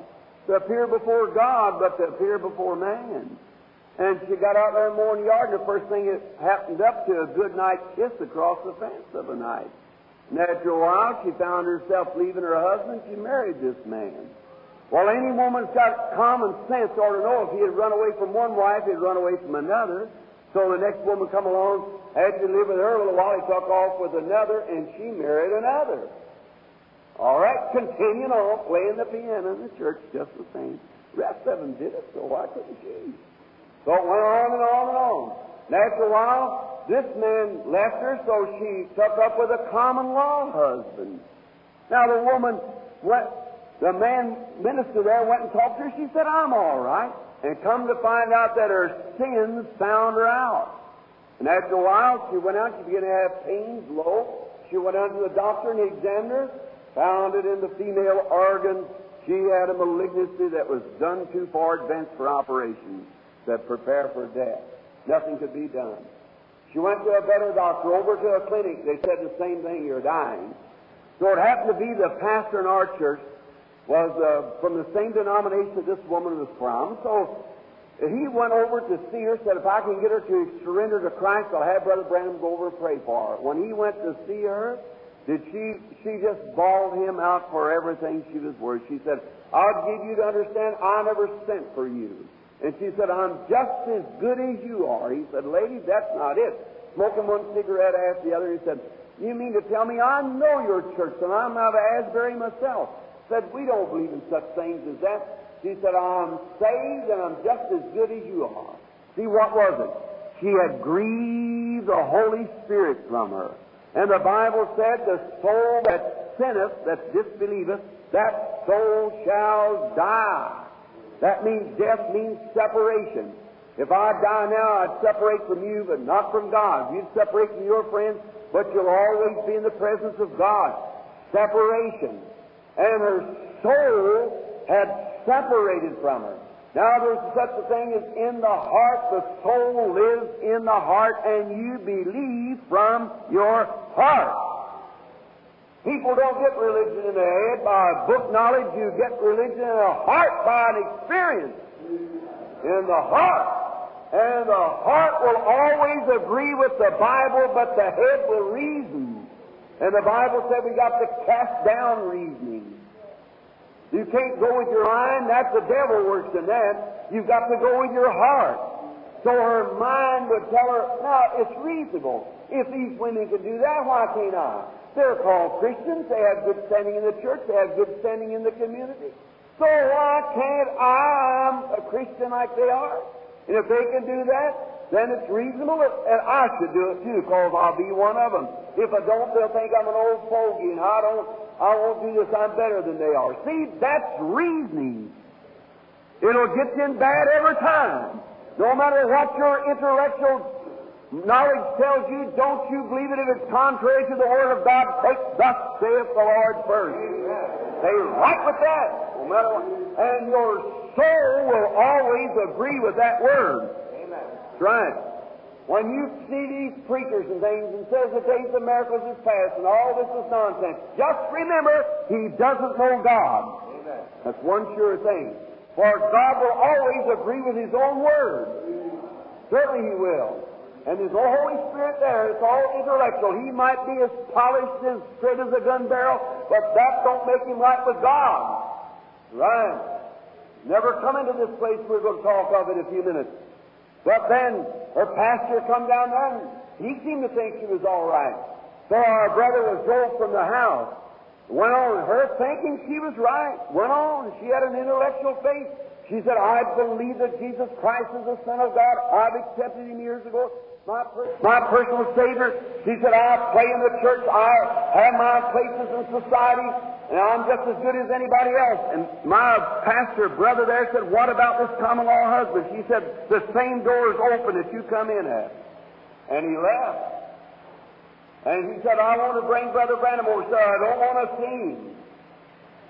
A: to appear before God, but to appear before man. And she got out there in the morning yard, and the first thing it happened up to a good night kiss across the fence of a night. And after a while, she found herself leaving her husband. She married this man. Well, any woman's got common sense ought to know if he had run away from one wife, he'd run away from another. So the next woman come along, had to lived with her a little while, he took off with another, and she married another. All right, continuing on, playing the piano in the church just the same. The rest of them did it, so why couldn't she? So it went on and on and on. And after a while, this man left her, so she took up with a common law husband. Now the woman went, the man minister there went and talked to her. She said, I'm all right. And come to find out that her sins found her out. And after a while, she went out, she began to have pains low. She went out to the doctor and he examined her, found it in the female organ. She had a malignancy that was done too far advanced for operation, that prepare for death. Nothing could be done. She went to a better doctor, over to a clinic. They said the same thing, you're dying. So it happened to be the pastor in our church was uh, from the same denomination that this woman was from. So he went over to see her, said, if I can get her to surrender to Christ, I'll have Brother Branham go over and pray for her. When he went to see her, did she, she just bawled him out for everything she was worth. She said, I'll give you to understand I never sent for you. And she said, I'm just as good as you are. He said, lady, that's not it. Smoking one cigarette after the other, he said, you mean to tell me I know your church and I'm out of Asbury myself? Said, we don't believe in such things as that. She said, I'm saved and I'm just as good as you are. See, what was it? She had grieved the Holy Spirit from her. And the Bible said, the soul that sinneth, that disbelieveth, that soul shall die. That means death means separation. If I die now, I'd separate from you, but not from God. You'd separate from your friends, but you'll always be in the presence of God. Separation. And her soul had separated from her. Now there's such a thing as in the heart, the soul lives in the heart, and you believe from your heart. People don't get religion in their head by book knowledge, you get religion in the heart by an experience. In the heart. And the heart will always agree with the Bible, but the head will reason. And the Bible said we got to cast down reasoning. You can't go with your mind. That's the devil works in that. You've got to go with your heart. So her mind would tell her, now, it's reasonable. If these women can do that, why can't I? They're called Christians. They have good standing in the church. They have good standing in the community. So why can't I? I'm a Christian like they are. And if they can do that, then it's reasonable, and I should do it too, because I'll be one of them. If I don't, they'll think I'm an old fogey, and I don't I won't do this, I'm better than they are. See, that's reasoning. It'll get you in bad every time. No matter what your intellectual knowledge tells you, don't you believe it if it's contrary to the Word of God. Take thus saith the Lord first. Stay right with that. No matter what. And your soul will always agree with that Word. Amen. That's right. When you see these preachers and things and says the days of miracles is past and all this is nonsense, just remember he doesn't know God. Amen. That's one sure thing. For God will always agree with His own word. Certainly He will. And there's no Holy Spirit there. It's all intellectual. He might be as polished and straight as a gun barrel, but that don't make him right with God. Right. Never come into this place we're going to talk of it in a few minutes. But then her pastor come down there and he seemed to think she was all right. So our brother was drove from the house. Went on, her thinking she was right. Went on, she had an intellectual faith. She said, I believe that Jesus Christ is the Son of God. I've accepted Him years ago my, my personal Savior. She said, I play in the church. I have my places in society, and I'm just as good as anybody else. And my pastor brother there said, What about this common law husband? She said, The same door is open that you come in at. And he left. And he said, I want to bring Brother Branham over, so I don't want to see him.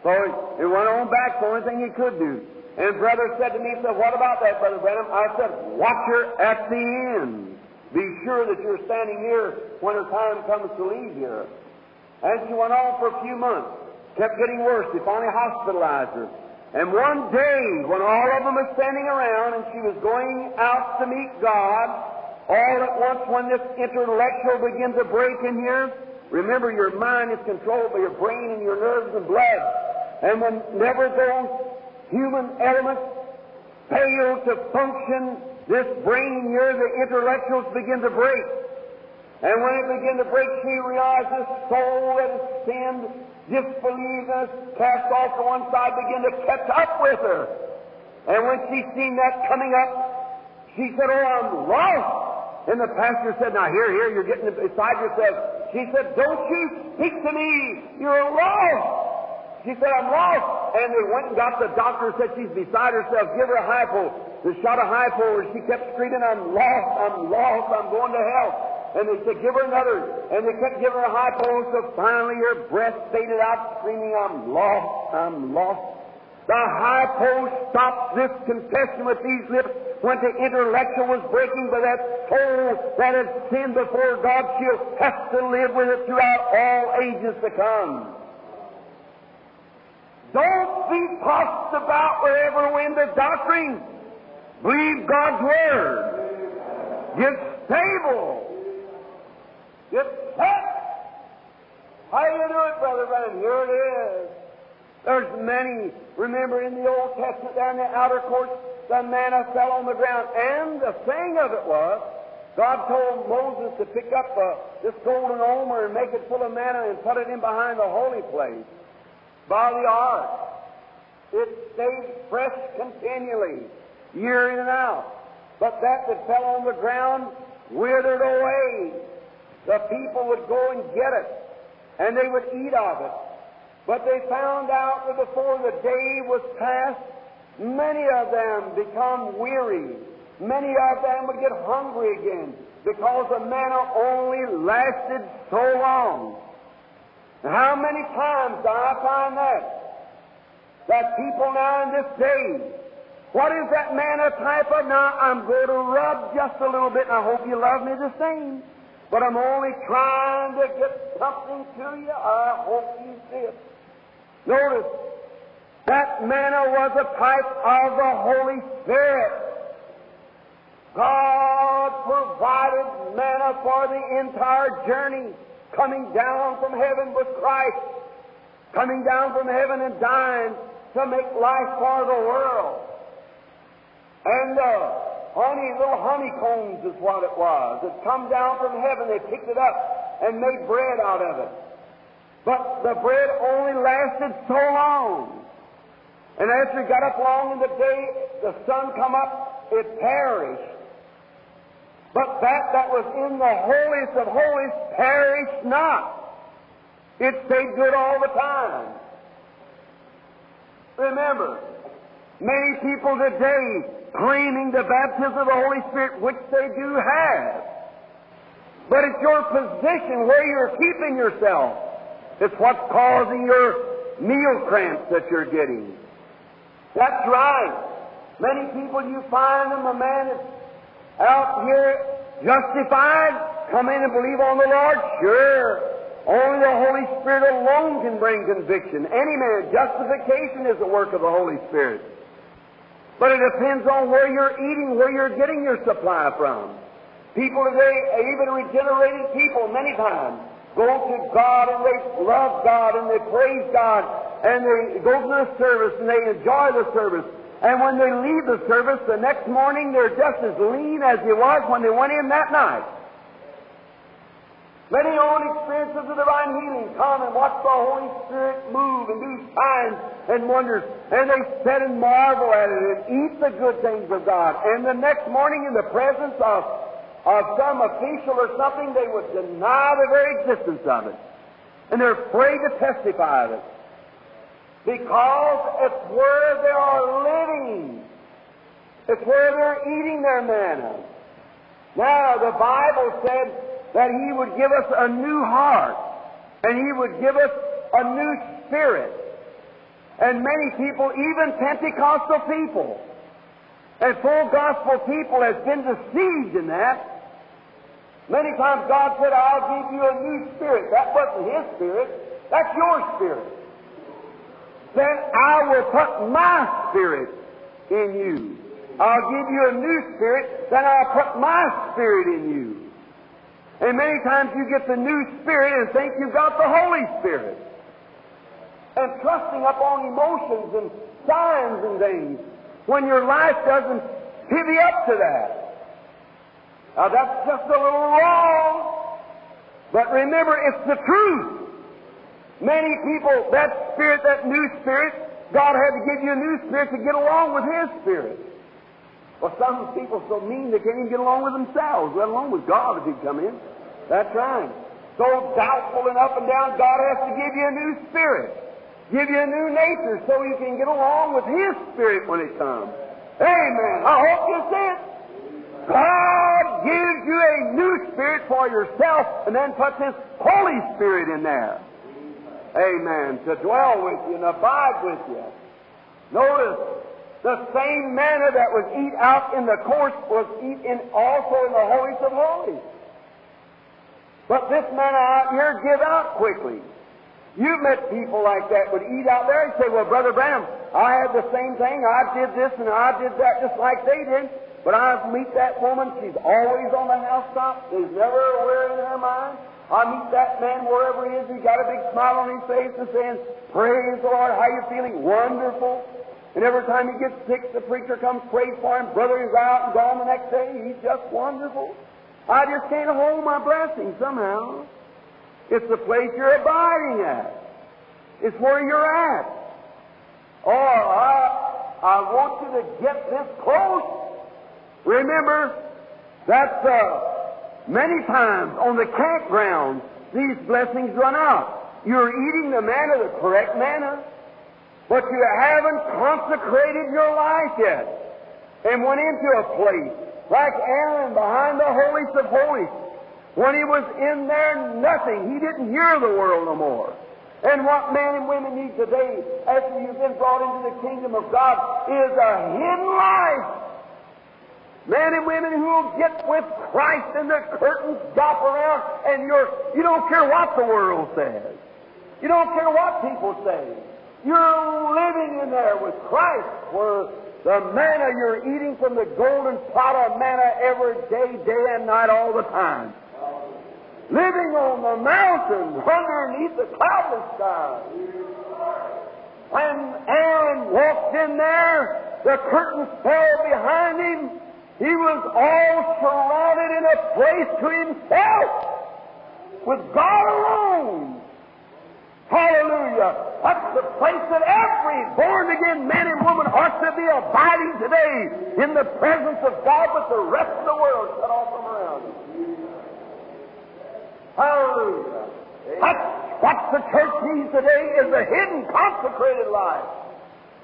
A: So he went on back, for anything he could do. And brother said to me, he said, What about that, Brother Branham? I said, Watch her at the end. Be sure that you're standing here when her time comes to leave here. And she went on for a few months, kept getting worse. They finally hospitalized her. And one day, when all of them were standing around and she was going out to meet God, all at once, when this intellectual began to break in here, Remember, your mind is controlled by your brain and your nerves and blood. And whenever those human elements fail to function, this brain here, the intellectuals begin to break. And when it begins to break, she realizes soul that has sinned, cast off to one side, begin to catch up with her. And when she seen that coming up, she said, Oh, I'm lost. And the pastor said, Now, here, here, you're getting beside yourself. She said, Don't you speak to me. You're lost. She said, I'm lost. And they went and got the doctor, said she's beside herself. Give her a hypo. They shot a hypo, and she kept screaming, I'm lost, I'm lost, I'm going to hell. And they said, give her another. And they kept giving her a hypo, so finally her breath faded out, screaming, I'm lost, I'm lost. The hypo stopped this confession with these lips when the intellectual was breaking, but that soul that had sinned before God, she'll have to live with it throughout all ages to come. Don't be tossed about wherever wind the doctrine. Believe God's Word. Get stable. Get set. How do you do it, Brother Branham? Here it is. There's many. Remember in the Old Testament, down in the outer courts, the manna fell on the ground. And the thing of it was, God told Moses to pick up uh, this golden omer and make it full of manna and put it in behind the holy place by the ark. It stayed fresh continually, year in and out. But that that fell on the ground withered away. The people would go and get it, and they would eat of it. But they found out that before the day was past, many of them become weary. Many of them would get hungry again because the manna only lasted so long. And how many times do I find that? That people now in this day, what is that manna type of? Now I'm going to rub just a little bit, and I hope you love me the same. But I'm only trying to get something to you. I hope you see it. Notice, that manna was a type of the Holy Spirit. God provided manna for the entire journey, coming down from heaven with Christ, coming down from heaven and dying to make life for the world. And uh, honey, little honeycombs is what it was. It come down from heaven. They picked it up and made bread out of it. But the bread only lasted so long. And as we got up long in the day, the sun come up, it perished. But that that was in the holiest of holies perished not. It stayed good all the time. Remember, many people today claiming the baptism of the Holy Spirit, which they do have. But it's your position where you're keeping yourself. It's what's causing your meal cramps that you're getting. That's right. Many people you find them, a man is out here justified, come in and believe on the Lord? Sure. Only the Holy Spirit alone can bring conviction. Any man, justification is the work of the Holy Spirit. But it depends on where you're eating, where you're getting your supply from. People today, even regenerated people, many times, go to God and they love God and they praise God and they go to the service and they enjoy the service. And when they leave the service, the next morning they're just as lean as they was when they went in that night. Many own experiences of divine healing come and watch the Holy Spirit move and do signs and wonders. And they sit and marvel at it and eat the good things of God. And the next morning in the presence of, of some official or something, they would deny the very existence of it. And they're afraid to testify of it. Because it's where they are living. It's where they're eating their manna. Now, the Bible said that He would give us a new heart and He would give us a new spirit. And many people, even Pentecostal people and full gospel people, has been deceived in that. Many times God said, I'll give you a new spirit. That wasn't His spirit. That's your spirit. Then I will put my spirit in you. I'll give you a new spirit, then I'll put my spirit in you. And many times you get the new Spirit and think you've got the Holy Spirit. And trusting upon emotions and signs and things when your life doesn't pivy up to that. Now that's just a little wrong. But remember, it's the truth. Many people, that spirit, that new spirit, God had to give you a new spirit to get along with His spirit. Well, some people so mean they can't even get along with themselves, let alone with God if He'd come in. That's right. So doubtful and up and down, God has to give you a new spirit, give you a new nature so you can get along with His spirit when it comes. Amen. I hope you see it. God gives you a new spirit for yourself and then puts His Holy Spirit in there. Amen. To dwell with you and abide with you. Notice, the same manna that was eat out in the course was eat in also in the holies of holies. But this manna out here give out quickly. You've met people like that would eat out there and say, Well, Brother Branham, I had the same thing. I did this and I did that just like they did. But I meet that woman, she's always on the housetop. There's never a worry in her mind. I meet that man wherever he is, he's got a big smile on his face and saying, Praise the Lord, how you feeling? Wonderful. And every time he gets sick, the preacher comes, prays for him. Brother is out and gone the next day. He's just wonderful. I just can't hold my blessing somehow. It's the place you're abiding at. It's where you're at. Oh, I, I want you to get this close. Remember, that's uh, many times on the campground, these blessings run out. You're eating the manna, the correct manna, but you haven't consecrated your life yet and went into a place like Aaron behind the holies of holies when he was in there, nothing. He didn't hear the world no more. And what men and women need today, after you've been brought into the kingdom of God, is a hidden life. Men and women who will get with Christ and the curtains drop around and you're, you don't care what the world says. You don't care what people say. You're living in there with Christ where the manna you're eating from the golden pot of manna every day, day and night, all the time living on the mountain underneath the cloudless sky. When Aaron walked in there, the curtain fell behind him. He was all surrounded in a place to himself with God alone. Hallelujah. That's the place that every born again man and woman ought to be abiding today in the presence of God with the rest of the world shut off from around. Hallelujah. That's what the church needs today is a hidden, consecrated life.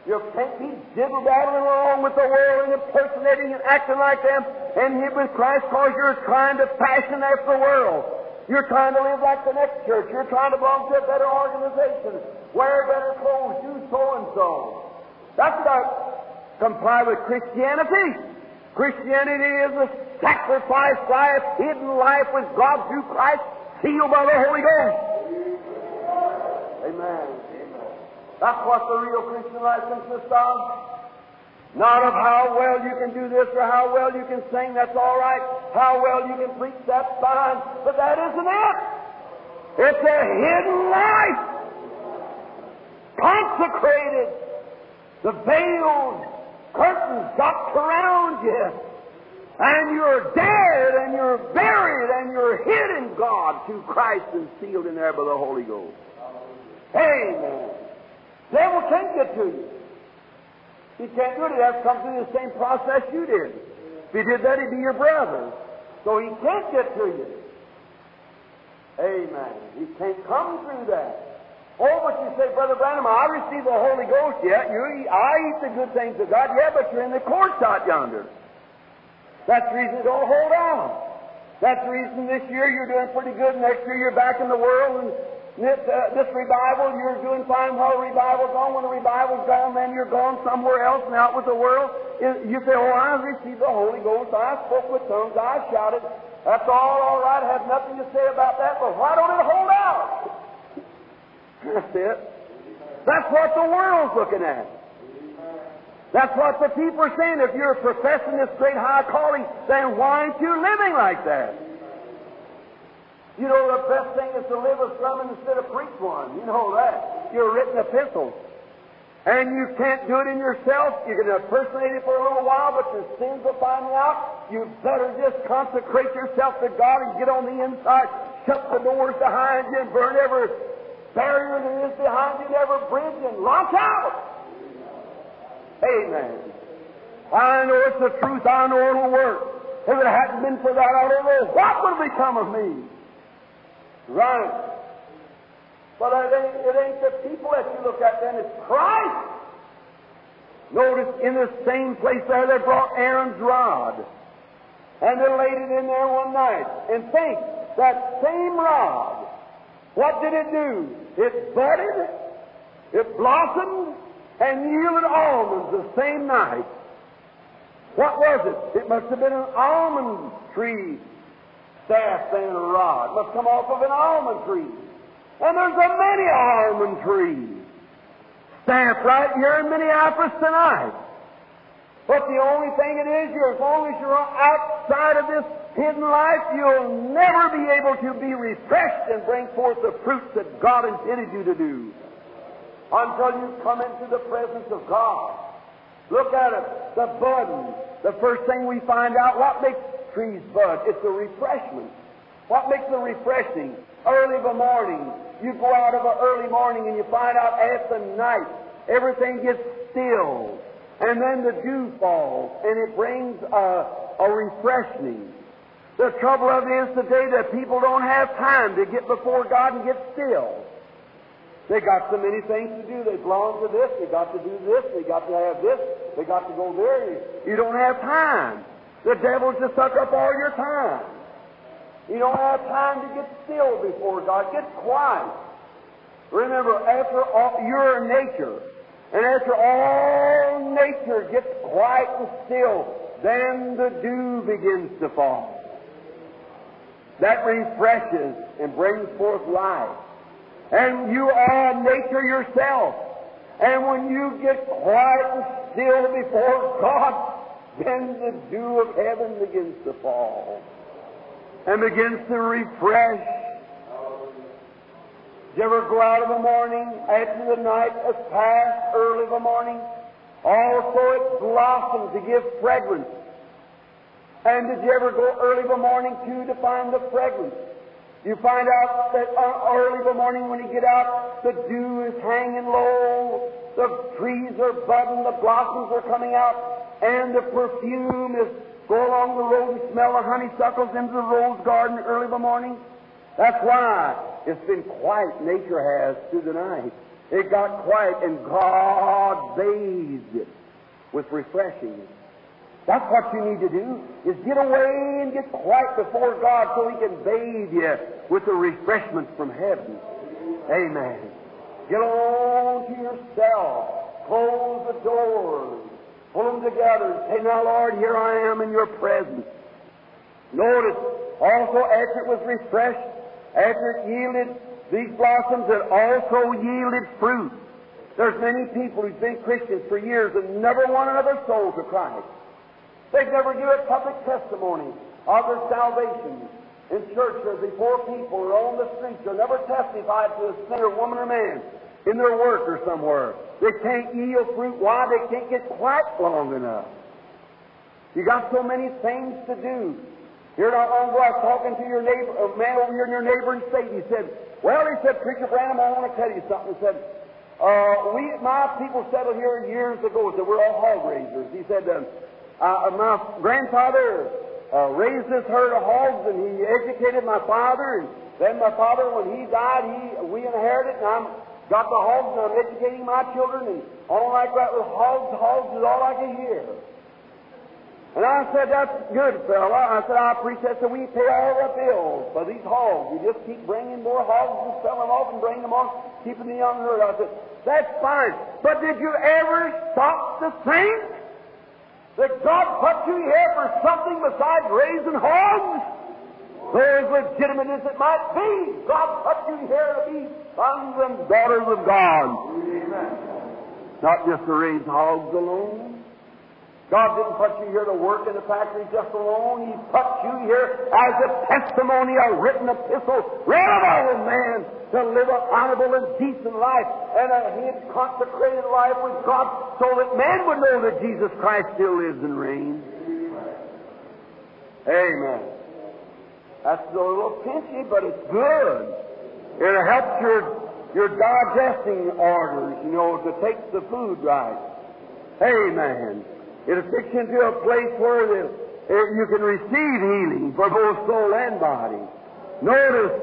A: You can't be diddle daddling along with the world and impersonating and acting like them and hid with Christ because you're trying to fashion after the world. You're trying to live like the next church. You're trying to belong to a better organization, wear better clothes, do so and so. That's not comply with Christianity. Christianity is a sacrifice life, hidden life with God through Christ sealed by the Holy Ghost. Amen. That's what the real Christian life consists of. Not of how well you can do this or how well you can sing, that's all right. How well you can preach, that's fine. But that isn't it. It's a hidden life. Consecrated. The veiled curtains got around you and you're dead and you're buried and you're hid in God through Christ and sealed in there by the Holy Ghost. Amen. Devil can't get to you. He can't do it. He has to come through the same process you did. If he did that, he'd be your brother. So he can't get to you. Amen. He can't come through that. Oh, but you say, Brother Branham, I received the Holy Ghost yet. You, I eat the good things of God. Yeah, but you're in the courts out yonder. That's the reason don't hold on. That's the reason this year you're doing pretty good. Next year you're back in the world, and this, uh, this revival you're doing fine while the revival's gone. When the revival's gone, then you're gone somewhere else and out with the world. You say, "Oh, I received the Holy Ghost. I spoke with tongues. I shouted. That's all all right. I have nothing to say about that. But why don't it hold out?" That's it. That's what the world's looking at. That's what the people are saying. If you're professing this great high calling, then why aren't you living like that? You know the best thing is to live a sermon instead of preach one. You know that. You're written epistles. And you can't do it in yourself. You can impersonate it for a little while, but your sins will find you out. You better just consecrate yourself to God and get on the inside, shut the doors behind you, and burn every barrier that is behind you, and every bridge, and launch out. Amen. I know it's the truth. I know it'll work. If it hadn't been for that, I don't know what would have become of me. Right. But it ain't, it ain't the people that you look at then, it's Christ. Notice in the same place there, they brought Aaron's rod. And they laid it in there one night. And think, that same rod, what did it do? It budded, it blossomed, and yielded almonds the same night. What was it? It must have been an almond tree staff and a rod. Must come off of an almond tree. And there's a many almond trees Staff right here in Minneapolis tonight. But the only thing it is, you're, as long as you're outside of this hidden life, you'll never be able to be refreshed and bring forth the fruits that God intended you to do until you come into the presence of God. Look at it, the bud. The first thing we find out, what makes trees bud? It's the refreshment. What makes them refreshing? Early of a morning, you go out of an early morning and you find out after night, everything gets still. And then the dew falls, and it brings a, a refreshing. The trouble of it is today that people don't have time to get before God and get still. They got so many things to do. They belong to this. They got to do this. They got to have this. They got to go there. You don't have time. The devil's just suck up all your time. You don't have time to get still before God. Get quiet. Remember, after all, your nature, and after all nature gets quiet and still, then the dew begins to fall. That refreshes and brings forth life. And you are nature yourself. And when you get quiet and still before God, then the dew of heaven begins to fall and begins to refresh. Did you ever go out of the morning after the night has passed, early of the morning? Also it blossoms to give fragrance. And did you ever go early of the morning too to find the fragrance? You find out that uh, early of the morning when you get out, the dew is hanging low, the trees are budding, the blossoms are coming out, and the perfume is Go along the road and smell the honeysuckles into the rose garden early in the morning. That's why it's been quiet, nature has, through the night. It got quiet, and God bathed it with refreshing. That's what you need to do, is get away and get quiet before God so He can bathe you with the refreshment from heaven. Amen. Get on to yourself. Close the doors. Pull them together and say, Now, Lord, here I am in your presence. Notice, also, after it was refreshed, after it yielded these blossoms, it also yielded fruit. There's many people who've been Christians for years and never won another soul to Christ. They've never given public testimony of their salvation in church or before people or on the streets or never testified to a sinner, woman or man in their work or somewhere. They can't yield fruit. Why? They can't get quiet long enough. You got so many things to do. Here not long ago, I was talking to your neighbor, a man over here in your neighboring state. He said, "Well," he said, "Preacher Branham, I want to tell you something." He said, uh, "We, my people settled here years ago. Said we're all hog raisers." He said, uh, uh, "My grandfather uh, raised this herd of hogs, and he educated my father, and then my father, when he died, he we inherited, and I'm Got the hogs, and I'm educating my children, and all like that with hogs, hogs is all I can hear. And I said, that's good, fella. I said, I appreciate that so we pay all the bills for these hogs. You just keep bringing more hogs and selling them off and bringing them on, keeping the young herd. I said, that's fine. But did you ever stop to think that God put you here for something besides raising hogs? So as legitimate as it might be, God put you here to be sons and daughters of God. Amen. Not just to raise hogs alone. God didn't put you here to work in the factory just alone. He put you here as a testimony, a written epistle, read of all man to live an honorable and decent life and uh, a hid consecrated life with God so that man would know that Jesus Christ still lives and reigns. Amen. That's a little pinchy, but it's good. It helps your your digesting orders, you know, to take the food right. Amen. It'll fix you into a place where the, eh, you can receive healing for both soul and body. Notice,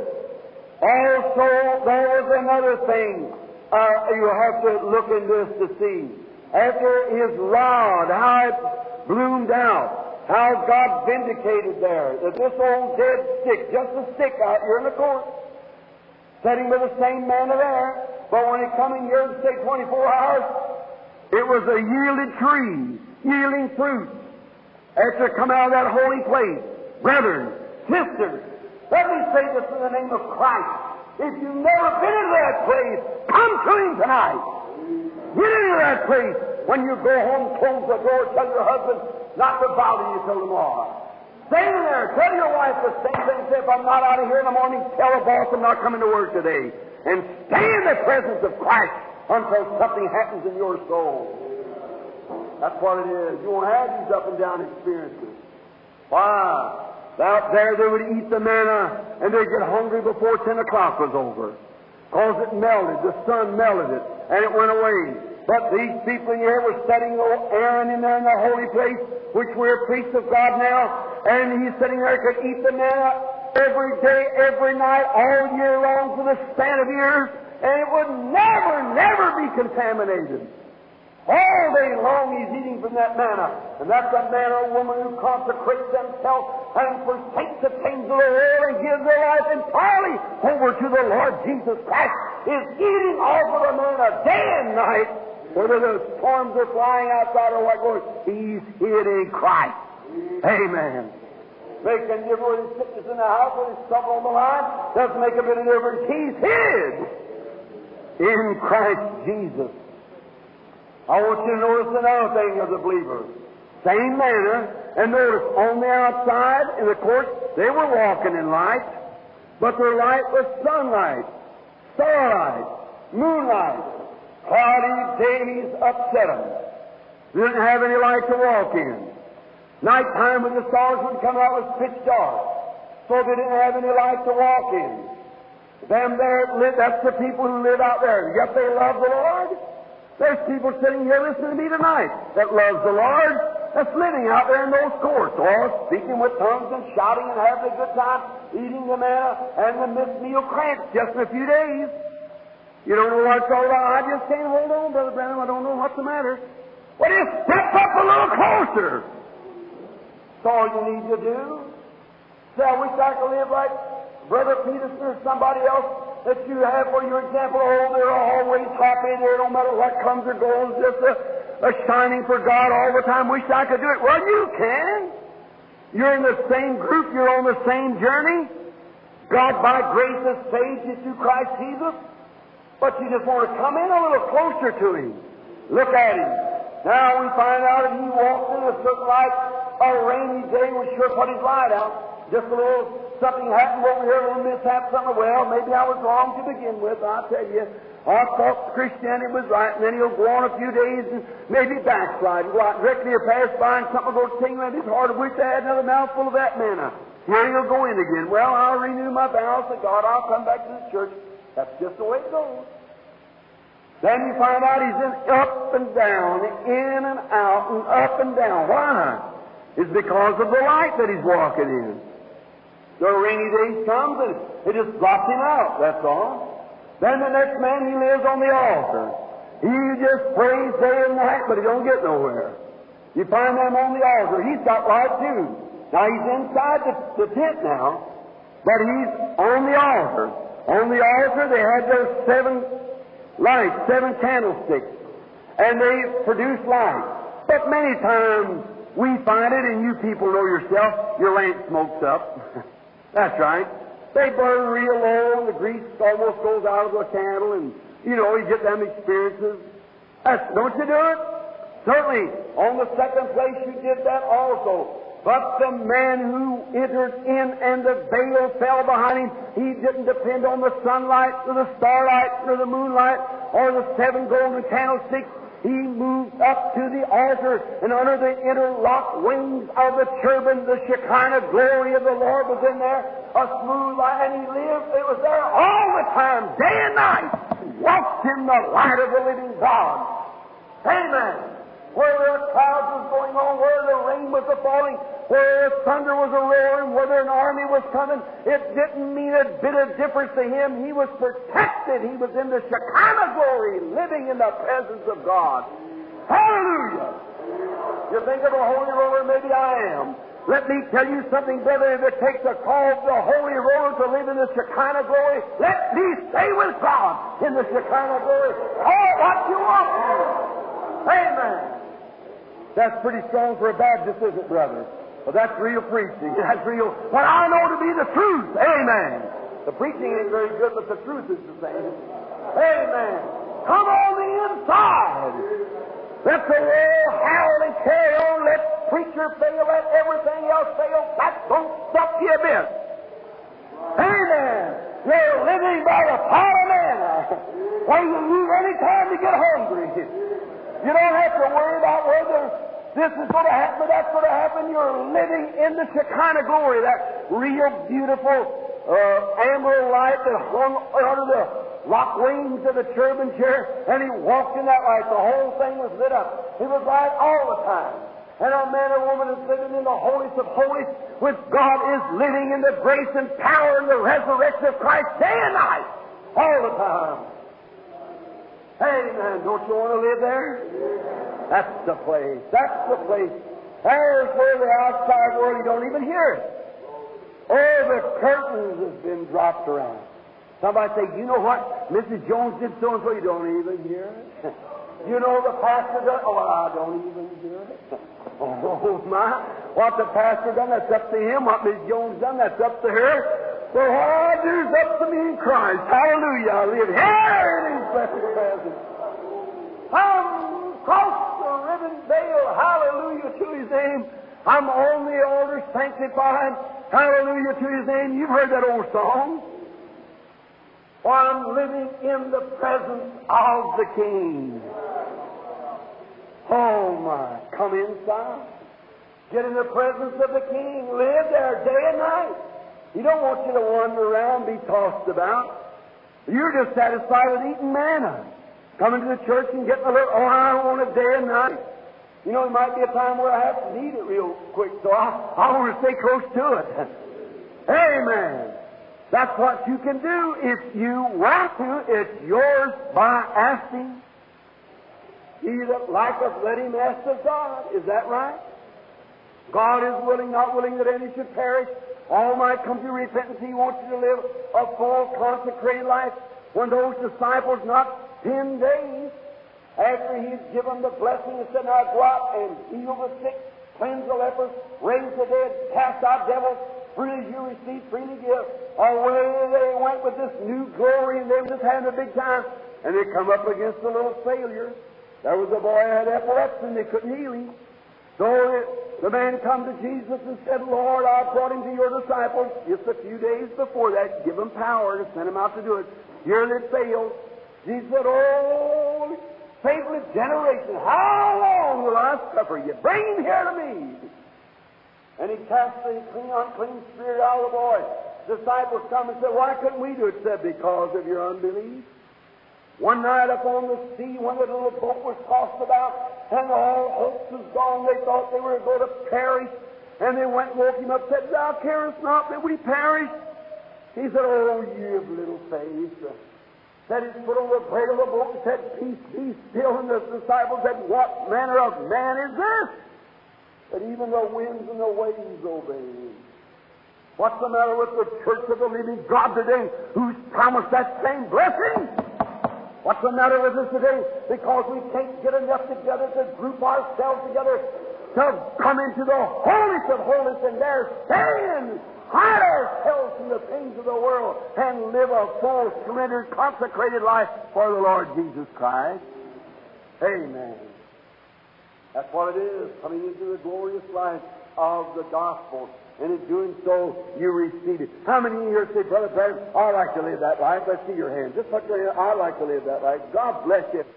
A: also, there was another thing uh, you have to look in this to see. After his rod, how it bloomed out, how God vindicated there, that this old dead stick, just a stick out here in the court, sitting with the same manner there, but when he come in here and stay 24 hours, it was a yielded tree, yielding fruit. After come out of that holy place, brethren, sisters, let me say this in the name of Christ. If you've never been into that place, come to Him tonight. Get into that place. When you go home, close the door, tell your husband not to bother you till tomorrow. Stay there. Tell your wife the same thing. Say, if I'm not out of here in the morning, tell the boss I'm not coming to work today. And stay in the presence of Christ until something happens in your soul. That's what it is. You won't have these up and down experiences. Why? Out there they would eat the manna and they'd get hungry before 10 o'clock was over. Because it melted. The sun melted it. And it went away. But these people in here were studying Aaron in there in the holy place, which we're priests of God now, and he's sitting there could eat the manna every day, every night, all year long for the span of years, and it would never, never be contaminated. All day long he's eating from that manna. And that's a man or woman who consecrates themselves and forsakes the things of the world and gives their life entirely over to the Lord Jesus Christ. Is eating off of the manna day and night whether the storms are flying outside or what goes, he's hid in Christ. Amen. Make a difference whether he's sickness in the house or he's something on the line. Doesn't make a bit of difference. He's hid in Christ Jesus. I want you to notice another thing of the believer. Same manner, and notice on the outside in the court, they were walking in light, but their light was sunlight, starlight, moonlight, Cloudy days upset them. They didn't have any light to walk in. Nighttime when the stars would come out was pitch dark. So they didn't have any light to walk in. Them there, that's the people who live out there. Yet they love the Lord. There's people sitting here listening to me tonight that loves the Lord, that's living out there in those courts, all speaking with tongues and shouting and having a good time, eating the manna and the missed meal cramps just in a few days. You don't know what's all about. I just can't hold on, Brother Branham. I don't know what's the matter. Well, just step up a little closer. That's all you need to do. Say, I wish I could live like Brother Peterson or somebody else that you have for your example. Oh, they're always happy. There, no matter what comes or goes, just a, a shining for God all the time. Wish I could do it. Well, you can. You're in the same group. You're on the same journey. God, by grace, has saved you through Christ Jesus. But you just want to come in a little closer to Him. Look at Him. Now we find out that He walked in a certain light. A rainy day would sure put His light out. Just a little something happened over here, a little mishap, something. Well, maybe I was wrong to begin with. I tell you, I thought Christianity was right, and then he'll go on a few days and maybe backslide and go out directly or pass by and something will go tingling in his heart. I wish I had another mouthful of that manna. Here he'll go in again. Well, I'll renew my vows to God. I'll come back to the church. That's just the way it goes. Then you find out he's in up and down, in and out, and up and down. Why? It's because of the light that he's walking in. The rainy days comes and it just blots him out, that's all. Then the next man, he lives on the altar. He just prays day and night, but he don't get nowhere. You find them on the altar. He's got light too. Now he's inside the, the tent now, but he's on the altar. On the altar, they had those seven lights, seven candlesticks, and they produce light. But many times we find it, and you people know yourself, your lamp smokes up. [LAUGHS] That's right. They burn real low, and the grease almost goes out of the candle, and you know, you get them experiences. That's, don't you do it? Certainly, on the second place you did that also. But the man who entered in and the veil fell behind him, he didn't depend on the sunlight, or the starlight, or the moonlight, or the seven golden candlesticks. He moved up to the altar, and under the interlocked wings of the cherubim, the Shekinah glory of the Lord was in there, a smooth light, and he lived, it was there all the time, day and night. He walked in the light of the living God. Amen where the clouds was going on, where the rain was a falling, where thunder was a roaring, whether an army was coming, it didn't mean a bit of difference to him. He was protected. He was in the Shekinah glory, living in the presence of God. Hallelujah! You think of a holy roller, maybe I am. Let me tell you something, brother. If it takes a call for a holy roller to live in the Shekinah glory, let me stay with God in the Shekinah glory. All what you want. Amen. That's pretty strong for a Baptist, isn't it, brother? Well, that's real preaching. [LAUGHS] That's real. What I know to be the truth. Amen. The preaching ain't very good, but the truth is the same. Amen. Come on the inside. Let the world howl and carry on. Let preacher fail. Let everything else fail. That don't stop you a bit. Amen. You're living by the power of manna. Why you leave any time to get hungry. [LAUGHS] You don't have to worry about whether this is going to happen, or that's going to happen. You're living in the Shekinah glory, that real beautiful uh, amber light that hung under the lock wings of the cherubim chair, and he walked in that light. The whole thing was lit up. It was light all the time. And a man or woman is living in the holiest of holies, with God is living in the grace and power and the resurrection of Christ day and night, all the time. Hey, man, don't you want to live there? That's the place. That's the place. There's where the outside world, you don't even hear it. Oh, the curtains have been dropped around. Somebody say, you know what? Mrs. Jones did so and so. You don't even hear it. [LAUGHS] you know the pastor done. Oh, I don't even hear it. [LAUGHS] oh my! What the pastor done, that's up to him. What Miss Jones done, that's up to her. So what I do is up to me in Christ. Hallelujah! I live here in His blessed presence. Come cross ribbon veil. Hallelujah to His name. I'm on the altar sanctified. Hallelujah to His name. You've heard that old song. For I'm living in the presence of the King. Oh my. Come inside. Get in the presence of the King. Live there day and night. He don't want you to wander around, be tossed about. You're just satisfied with eating manna coming to the church and getting a little, oh, I want it day and night. You know, it might be a time where I have to need it real quick, so I, I want to stay close to it. Amen. That's what you can do if you want to. It's yours by asking. He that liketh, let him ask of God. Is that right? God is willing, not willing that any should perish. All might come to repentance. He wants you to live a full, consecrated life. When those disciples, not ten days after he'd given the blessing and said, Now go out and heal the sick, cleanse the lepers, raise the dead, cast out devils, freely you receive, freely give. Away they went with this new glory, and they were just having a big time. And they come up against a little failure. There was a boy who had epilepsy, and they couldn't heal him. So the man come to Jesus and said, Lord, I brought him to your disciples just a few days before that. Give him power to send him out to do it. Here they failed. He said, Oh, faithless generation, how long will I suffer you? Bring him here to me. And he cast the clean, unclean spirit out of the boy. Disciples come and said, Why couldn't we do it? Said, Because of your unbelief. One night up on the sea, when the little boat was tossed about, and all hopes was gone, they thought they were going to perish. And they went and woke him up, said, Thou carest not that we perish. He said, Oh, ye of little faith that is put on the plate of the boat and said, Peace, be still. And the disciples said, What manner of man is this? That even the winds and the waves obey him. What's the matter with the church of the living God today who's promised that same blessing? What's the matter with us today? Because we can't get enough together to group ourselves together to come into the holiest of holies and there stand hide ourselves from the things of the world and live a full, surrendered, consecrated life for the Lord Jesus Christ. Amen. That's what it is, coming into the glorious life of the gospel. And in doing so, you receive it. How many here say, Brother Branham, I like to live that life? Let's see your hand. Just put your hand. I like to live that life. God bless you.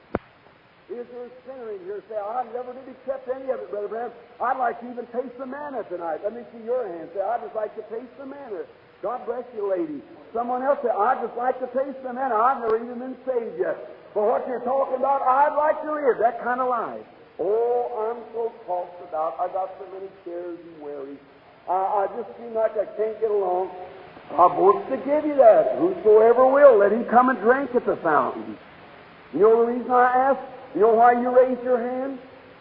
A: Is there a sinner in here say, I never did accept any of it, Brother Branham. I'd like to even taste the manna tonight. Let me see your hand. Say, I'd just like to taste the manna. God bless you, lady. Someone else say, I'd just like to taste the manna. I've never even been saved yet. But what you're talking about, I'd like to live that kind of life. Oh, I'm so tossed about. I got so many cares and worries. I, I just seem like I can't get along. I boast to give you that. Whosoever will, let him come and drink at the fountain. You know the reason I ask? You know why you raise your hand?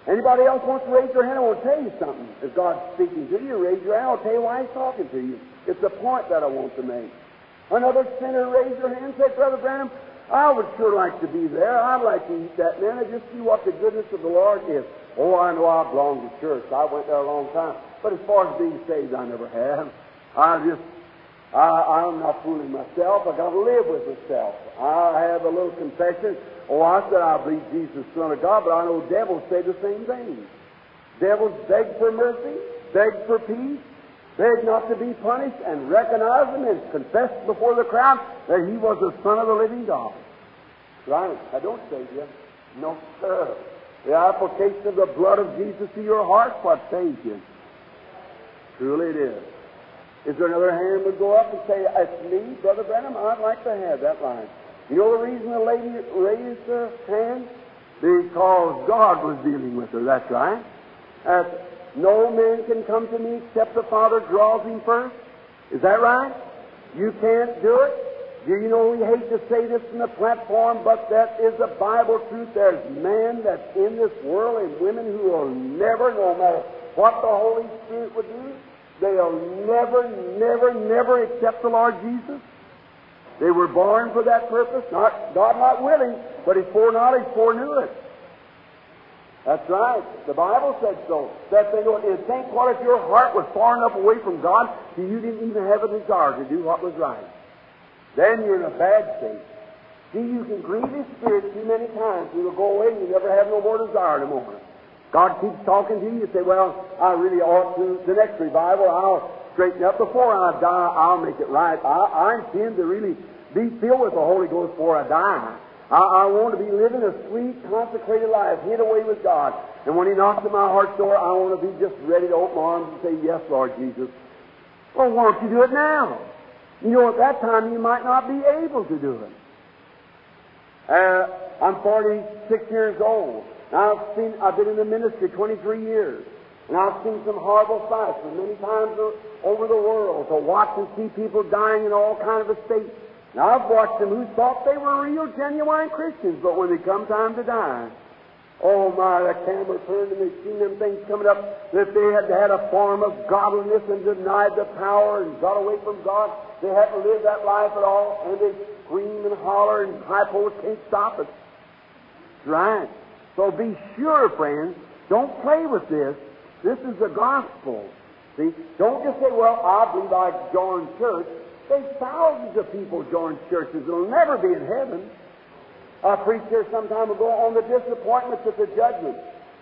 A: Anybody else wants to raise their hand? I want to tell you something. If God's speaking to you, raise your hand. I'll tell you why He's talking to you. It's a point that I want to make. Another sinner raised their hand and said, Brother Branham, I would sure like to be there. I'd like to eat that manna, just see what the goodness of the Lord is. Oh, I know I belong to church. I went there a long time. But as far as being saved, I never have. I just, I, I'm not fooling myself. I got to live with myself. I have a little confession. Oh, I said I believe Jesus, Son of God, but I know devils say the same thing. Devils beg for mercy, beg for peace, beg not to be punished, and recognize him and confess before the crowd that he was the Son of the living God. Right? I don't save you. No, sir. The application of the blood of Jesus to your heart what saves you. Truly it is. Is there another hand that would go up and say, It's me, Brother Branham, I'd like to have that line. You know the reason the lady raised her hand? Because God was dealing with her, that's right. Uh, no man can come to me except the Father draws him first. Is that right? You can't do it. Do you know we hate to say this from the platform, but that is a Bible truth. There's men that's in this world and women who will never, no matter what the Holy Spirit would do, they'll never, never, never accept the Lord Jesus. They were born for that purpose, not God not willing, but His foreknowledge foreknew it. That's right. The Bible said so. That know And think what if your heart was far enough away from God that you didn't even have a desire to do what was right. Then you're in a bad state. See, you can grieve His Spirit too many times. He will go away and you never have no more desire no more. God keeps talking to you. You say, well, I really ought to. The next revival, I'll straighten up. Before I die, I'll make it right. I, I intend to really be filled with the Holy Ghost before I die. I, I want to be living a sweet, consecrated life, hid away with God. And when He knocks at my heart door, I want to be just ready to open my arms and say, Yes, Lord Jesus. Well, why don't you do it now? You know, at that time, you might not be able to do it. Uh, I'm 46 years old. Now, I've seen, I've been in the ministry 23 years. And I've seen some horrible sights, and many times over the world to watch and see people dying in all kind of a state. Now, I've watched them who thought they were real, genuine Christians, but when they come time to die, oh my, the camera turned and they seen them things coming up that they had had a form of godliness and denied the power and got away from God. They hadn't lived that life at all, and they scream and holler and hypo oh, can't stop it. Right. So be sure, friends, don't play with this. This is the gospel. See, don't just say, well, I believe I joined church. There's thousands of people join churches that'll never be in heaven. I preached here some time ago on the disappointments of the judgment.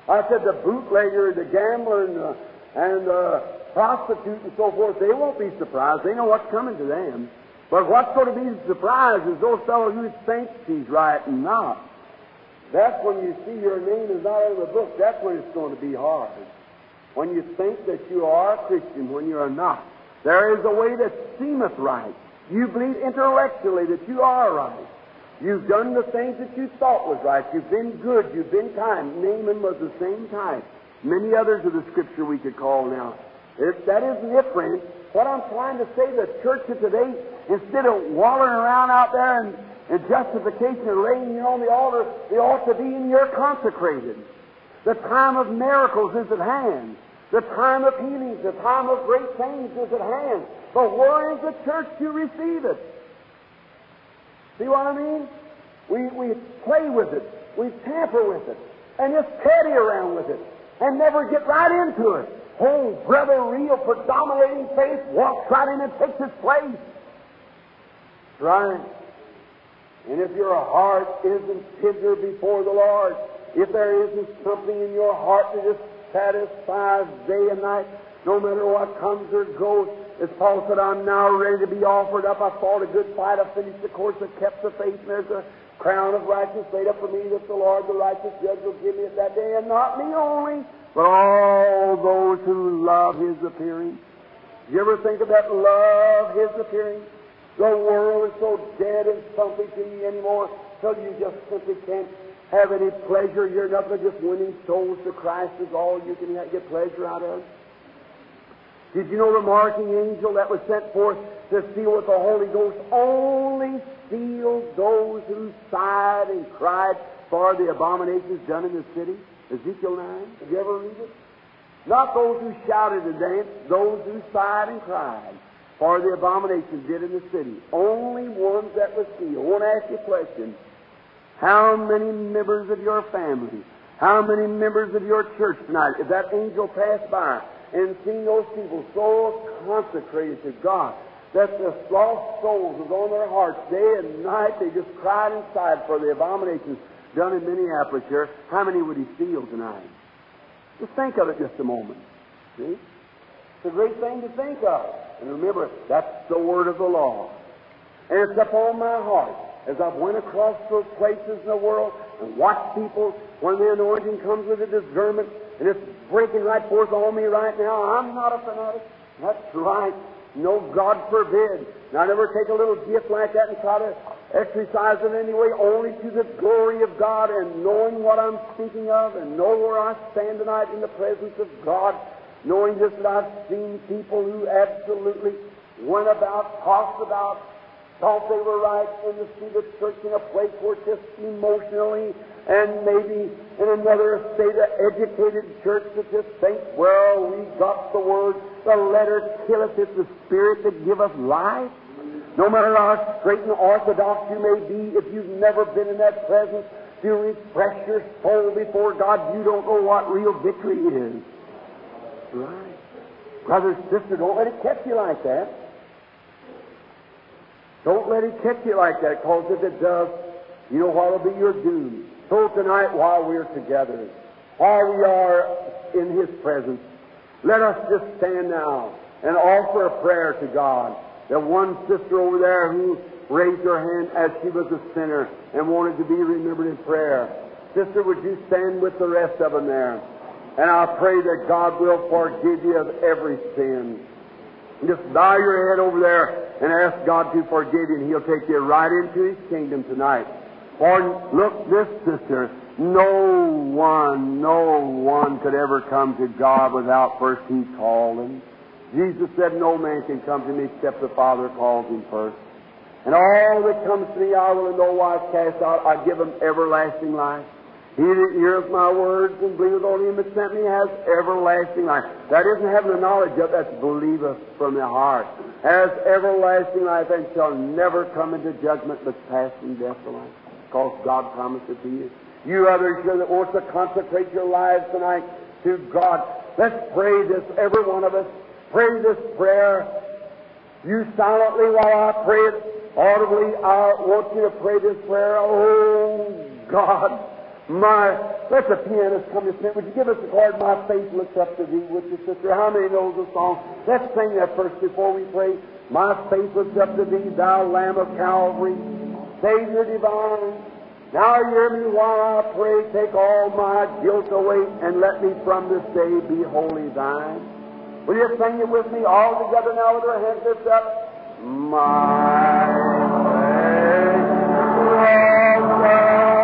A: I said the bootlegger, and the gambler, and the, and the prostitute and so forth, they won't be surprised. They know what's coming to them. But what's going to be surprised is those fellows who think he's right and not. That's when you see your name is not in the book. That's when it's going to be hard. When you think that you are a Christian when you are not. There is a way that seemeth right. You believe intellectually that you are right. You've done the things that you thought was right. You've been good. You've been kind. Naaman was the same type. Many others of the Scripture we could call now. If that isn't it, friends. What I'm trying to say, the church of today, instead of wallowing around out there and, and justification and laying you on the altar, they ought to be in your consecrated. The time of miracles is at hand. The time of healings, the time of great things is at hand. But where is the church to receive it? See what I mean? We, we play with it, we tamper with it, and just petty around with it, and never get right into it. Oh, brother, real predominating faith walks right in and takes its place. Right. And if your heart isn't tender before the Lord, if there isn't something in your heart that just satisfies day and night, no matter what comes or goes, as Paul said, I'm now ready to be offered up. I fought a good fight. I finished the course. I kept the faith. And there's a crown of righteousness laid up for me that the Lord, the righteous judge, will give me at that day. And not me only, but all those who love His appearing. You ever think of that love His appearing? The world is so dead and stumpy to you anymore till you just simply can't have any pleasure. You're nothing just winning souls to Christ is all you can get pleasure out of. Did you know the marking angel that was sent forth to seal with the Holy Ghost only sealed those who sighed and cried for the abominations done in the city? Ezekiel 9. Did you ever read it? Not those who shouted and danced, those who sighed and cried for the abominations did in the city. Only ones that were sealed. I want to ask you a question. How many members of your family, how many members of your church tonight, if that angel passed by, and seeing those people so consecrated to God that the lost souls was on their hearts day and night. They just cried inside for the abominations done in Minneapolis here. How many would he seal tonight? Just think of it just a moment. See? It's a great thing to think of. And remember, that's the word of the law. And it's upon my heart as I've went across those places in the world and watched people when the anointing comes with a discernment and it's breaking right forth on me right now. I'm not a fanatic. That's right. No, God forbid. I never take a little gift like that and try to exercise it anyway, only to the glory of God and knowing what I'm speaking of and know where I stand tonight in the presence of God, knowing just that I've seen people who absolutely went about, talked about, thought they were right in the seat of church in a place where just emotionally and maybe in another state of educated church that just think, well, we got the word, the letter killeth, it's the spirit that giveth life. No matter how straight and orthodox you may be, if you've never been in that presence to refresh your soul before God, you don't know what real victory is. Right. Brother, sister, don't let it catch you like that. Don't let it catch you like that, because if it does, you know what will be your doom. So tonight, while we're together, while we are in His presence, let us just stand now and offer a prayer to God. That one sister over there who raised her hand as she was a sinner and wanted to be remembered in prayer. Sister, would you stand with the rest of them there? And I pray that God will forgive you of every sin. Just bow your head over there and ask God to forgive you, and He'll take you right into His kingdom tonight. For look, this sister, no one, no one could ever come to God without first He called. Jesus said, No man can come to me except the Father calls him first. And all that comes to me I will in no wise cast out. I give him everlasting life. He that heareth my words and believeth on him that sent me has everlasting life. That isn't having the knowledge of, that's believeth from the heart. Has everlasting life and shall never come into judgment but pass from death to life because God promised it to you. You others here that want to consecrate your lives tonight to God, let's pray this, every one of us. Pray this prayer. You silently while I pray it audibly, I want you to pray this prayer. Oh, God, my, let the pianist come to sing. Would you give us a chord? My faith looks up to thee with your sister. How many knows the song? Let's sing that first before we pray. My faith looks up to thee, thou Lamb of Calvary. Savior divine. Now hear me while I pray, take all my guilt away, and let me from this day be wholly thine. Will you sing it with me all together now with our hands lifted up? My faith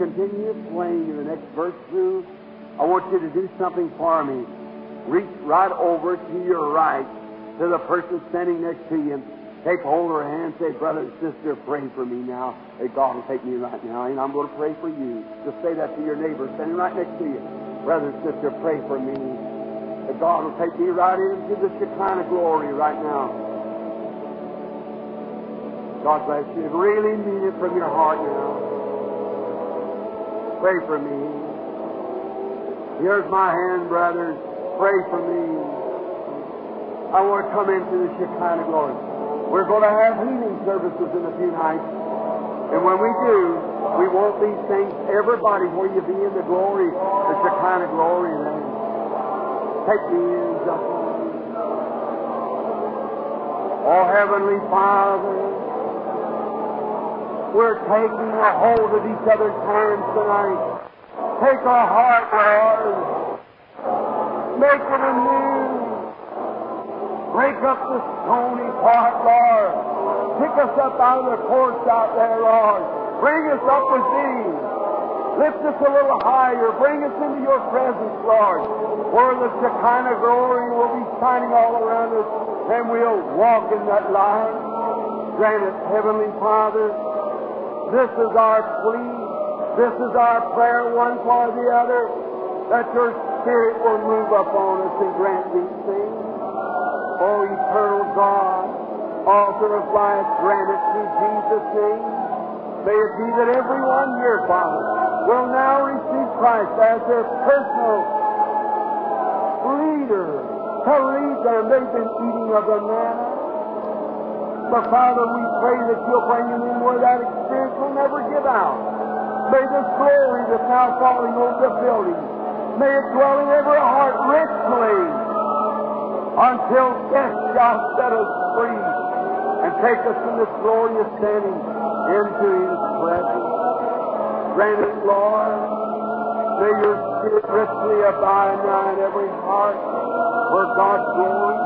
A: he's continuing playing in the next verse through, I want you to do something for me. Reach right over to your right to the person standing next to you. Take hold of her hand, say, Brother and sister, pray for me now. Hey, God will take me right now, and I'm going to pray for you. Just say that to your neighbor standing right next to you. Brother and sister, pray for me. That God will take me right into the Shekinah glory right now. God bless you. Really mean it from your heart now. Pray for me. Here's my hand, brothers. Pray for me. I want to come into the Shekinah glory. We're going to have healing services in a few nights. And when we do, we want these things, everybody, where you be in the glory, the Shekinah glory, then take me in, just Oh, Heavenly Father, we're taking a hold of each other's hands tonight. Take our heart, Lord. Make it anew. Break up the stony part, Lord. Pick us up out of the courts out there, Lord. Bring us up with Thee. Lift us a little higher. Bring us into Your presence, Lord, where the Shekinah glory will be shining all around us, and we'll walk in that light. Grant it, Heavenly Father. This is our plea. This is our prayer, one for the other, that Your Spirit will move upon us and grant these things. O eternal God, author of life, grant it through Jesus' name. May it be that everyone here, Father, will now receive Christ as their personal leader to lead them. They've been eating of the manna. But Father, we pray that you'll bring them in where that experience will never give out. May this glory that's now falling over the building, may it dwell in every heart richly until death shall set us free and take us from this glorious standing into His presence. Grant it, Lord. May your Spirit richly abide now in every heart where God's glory.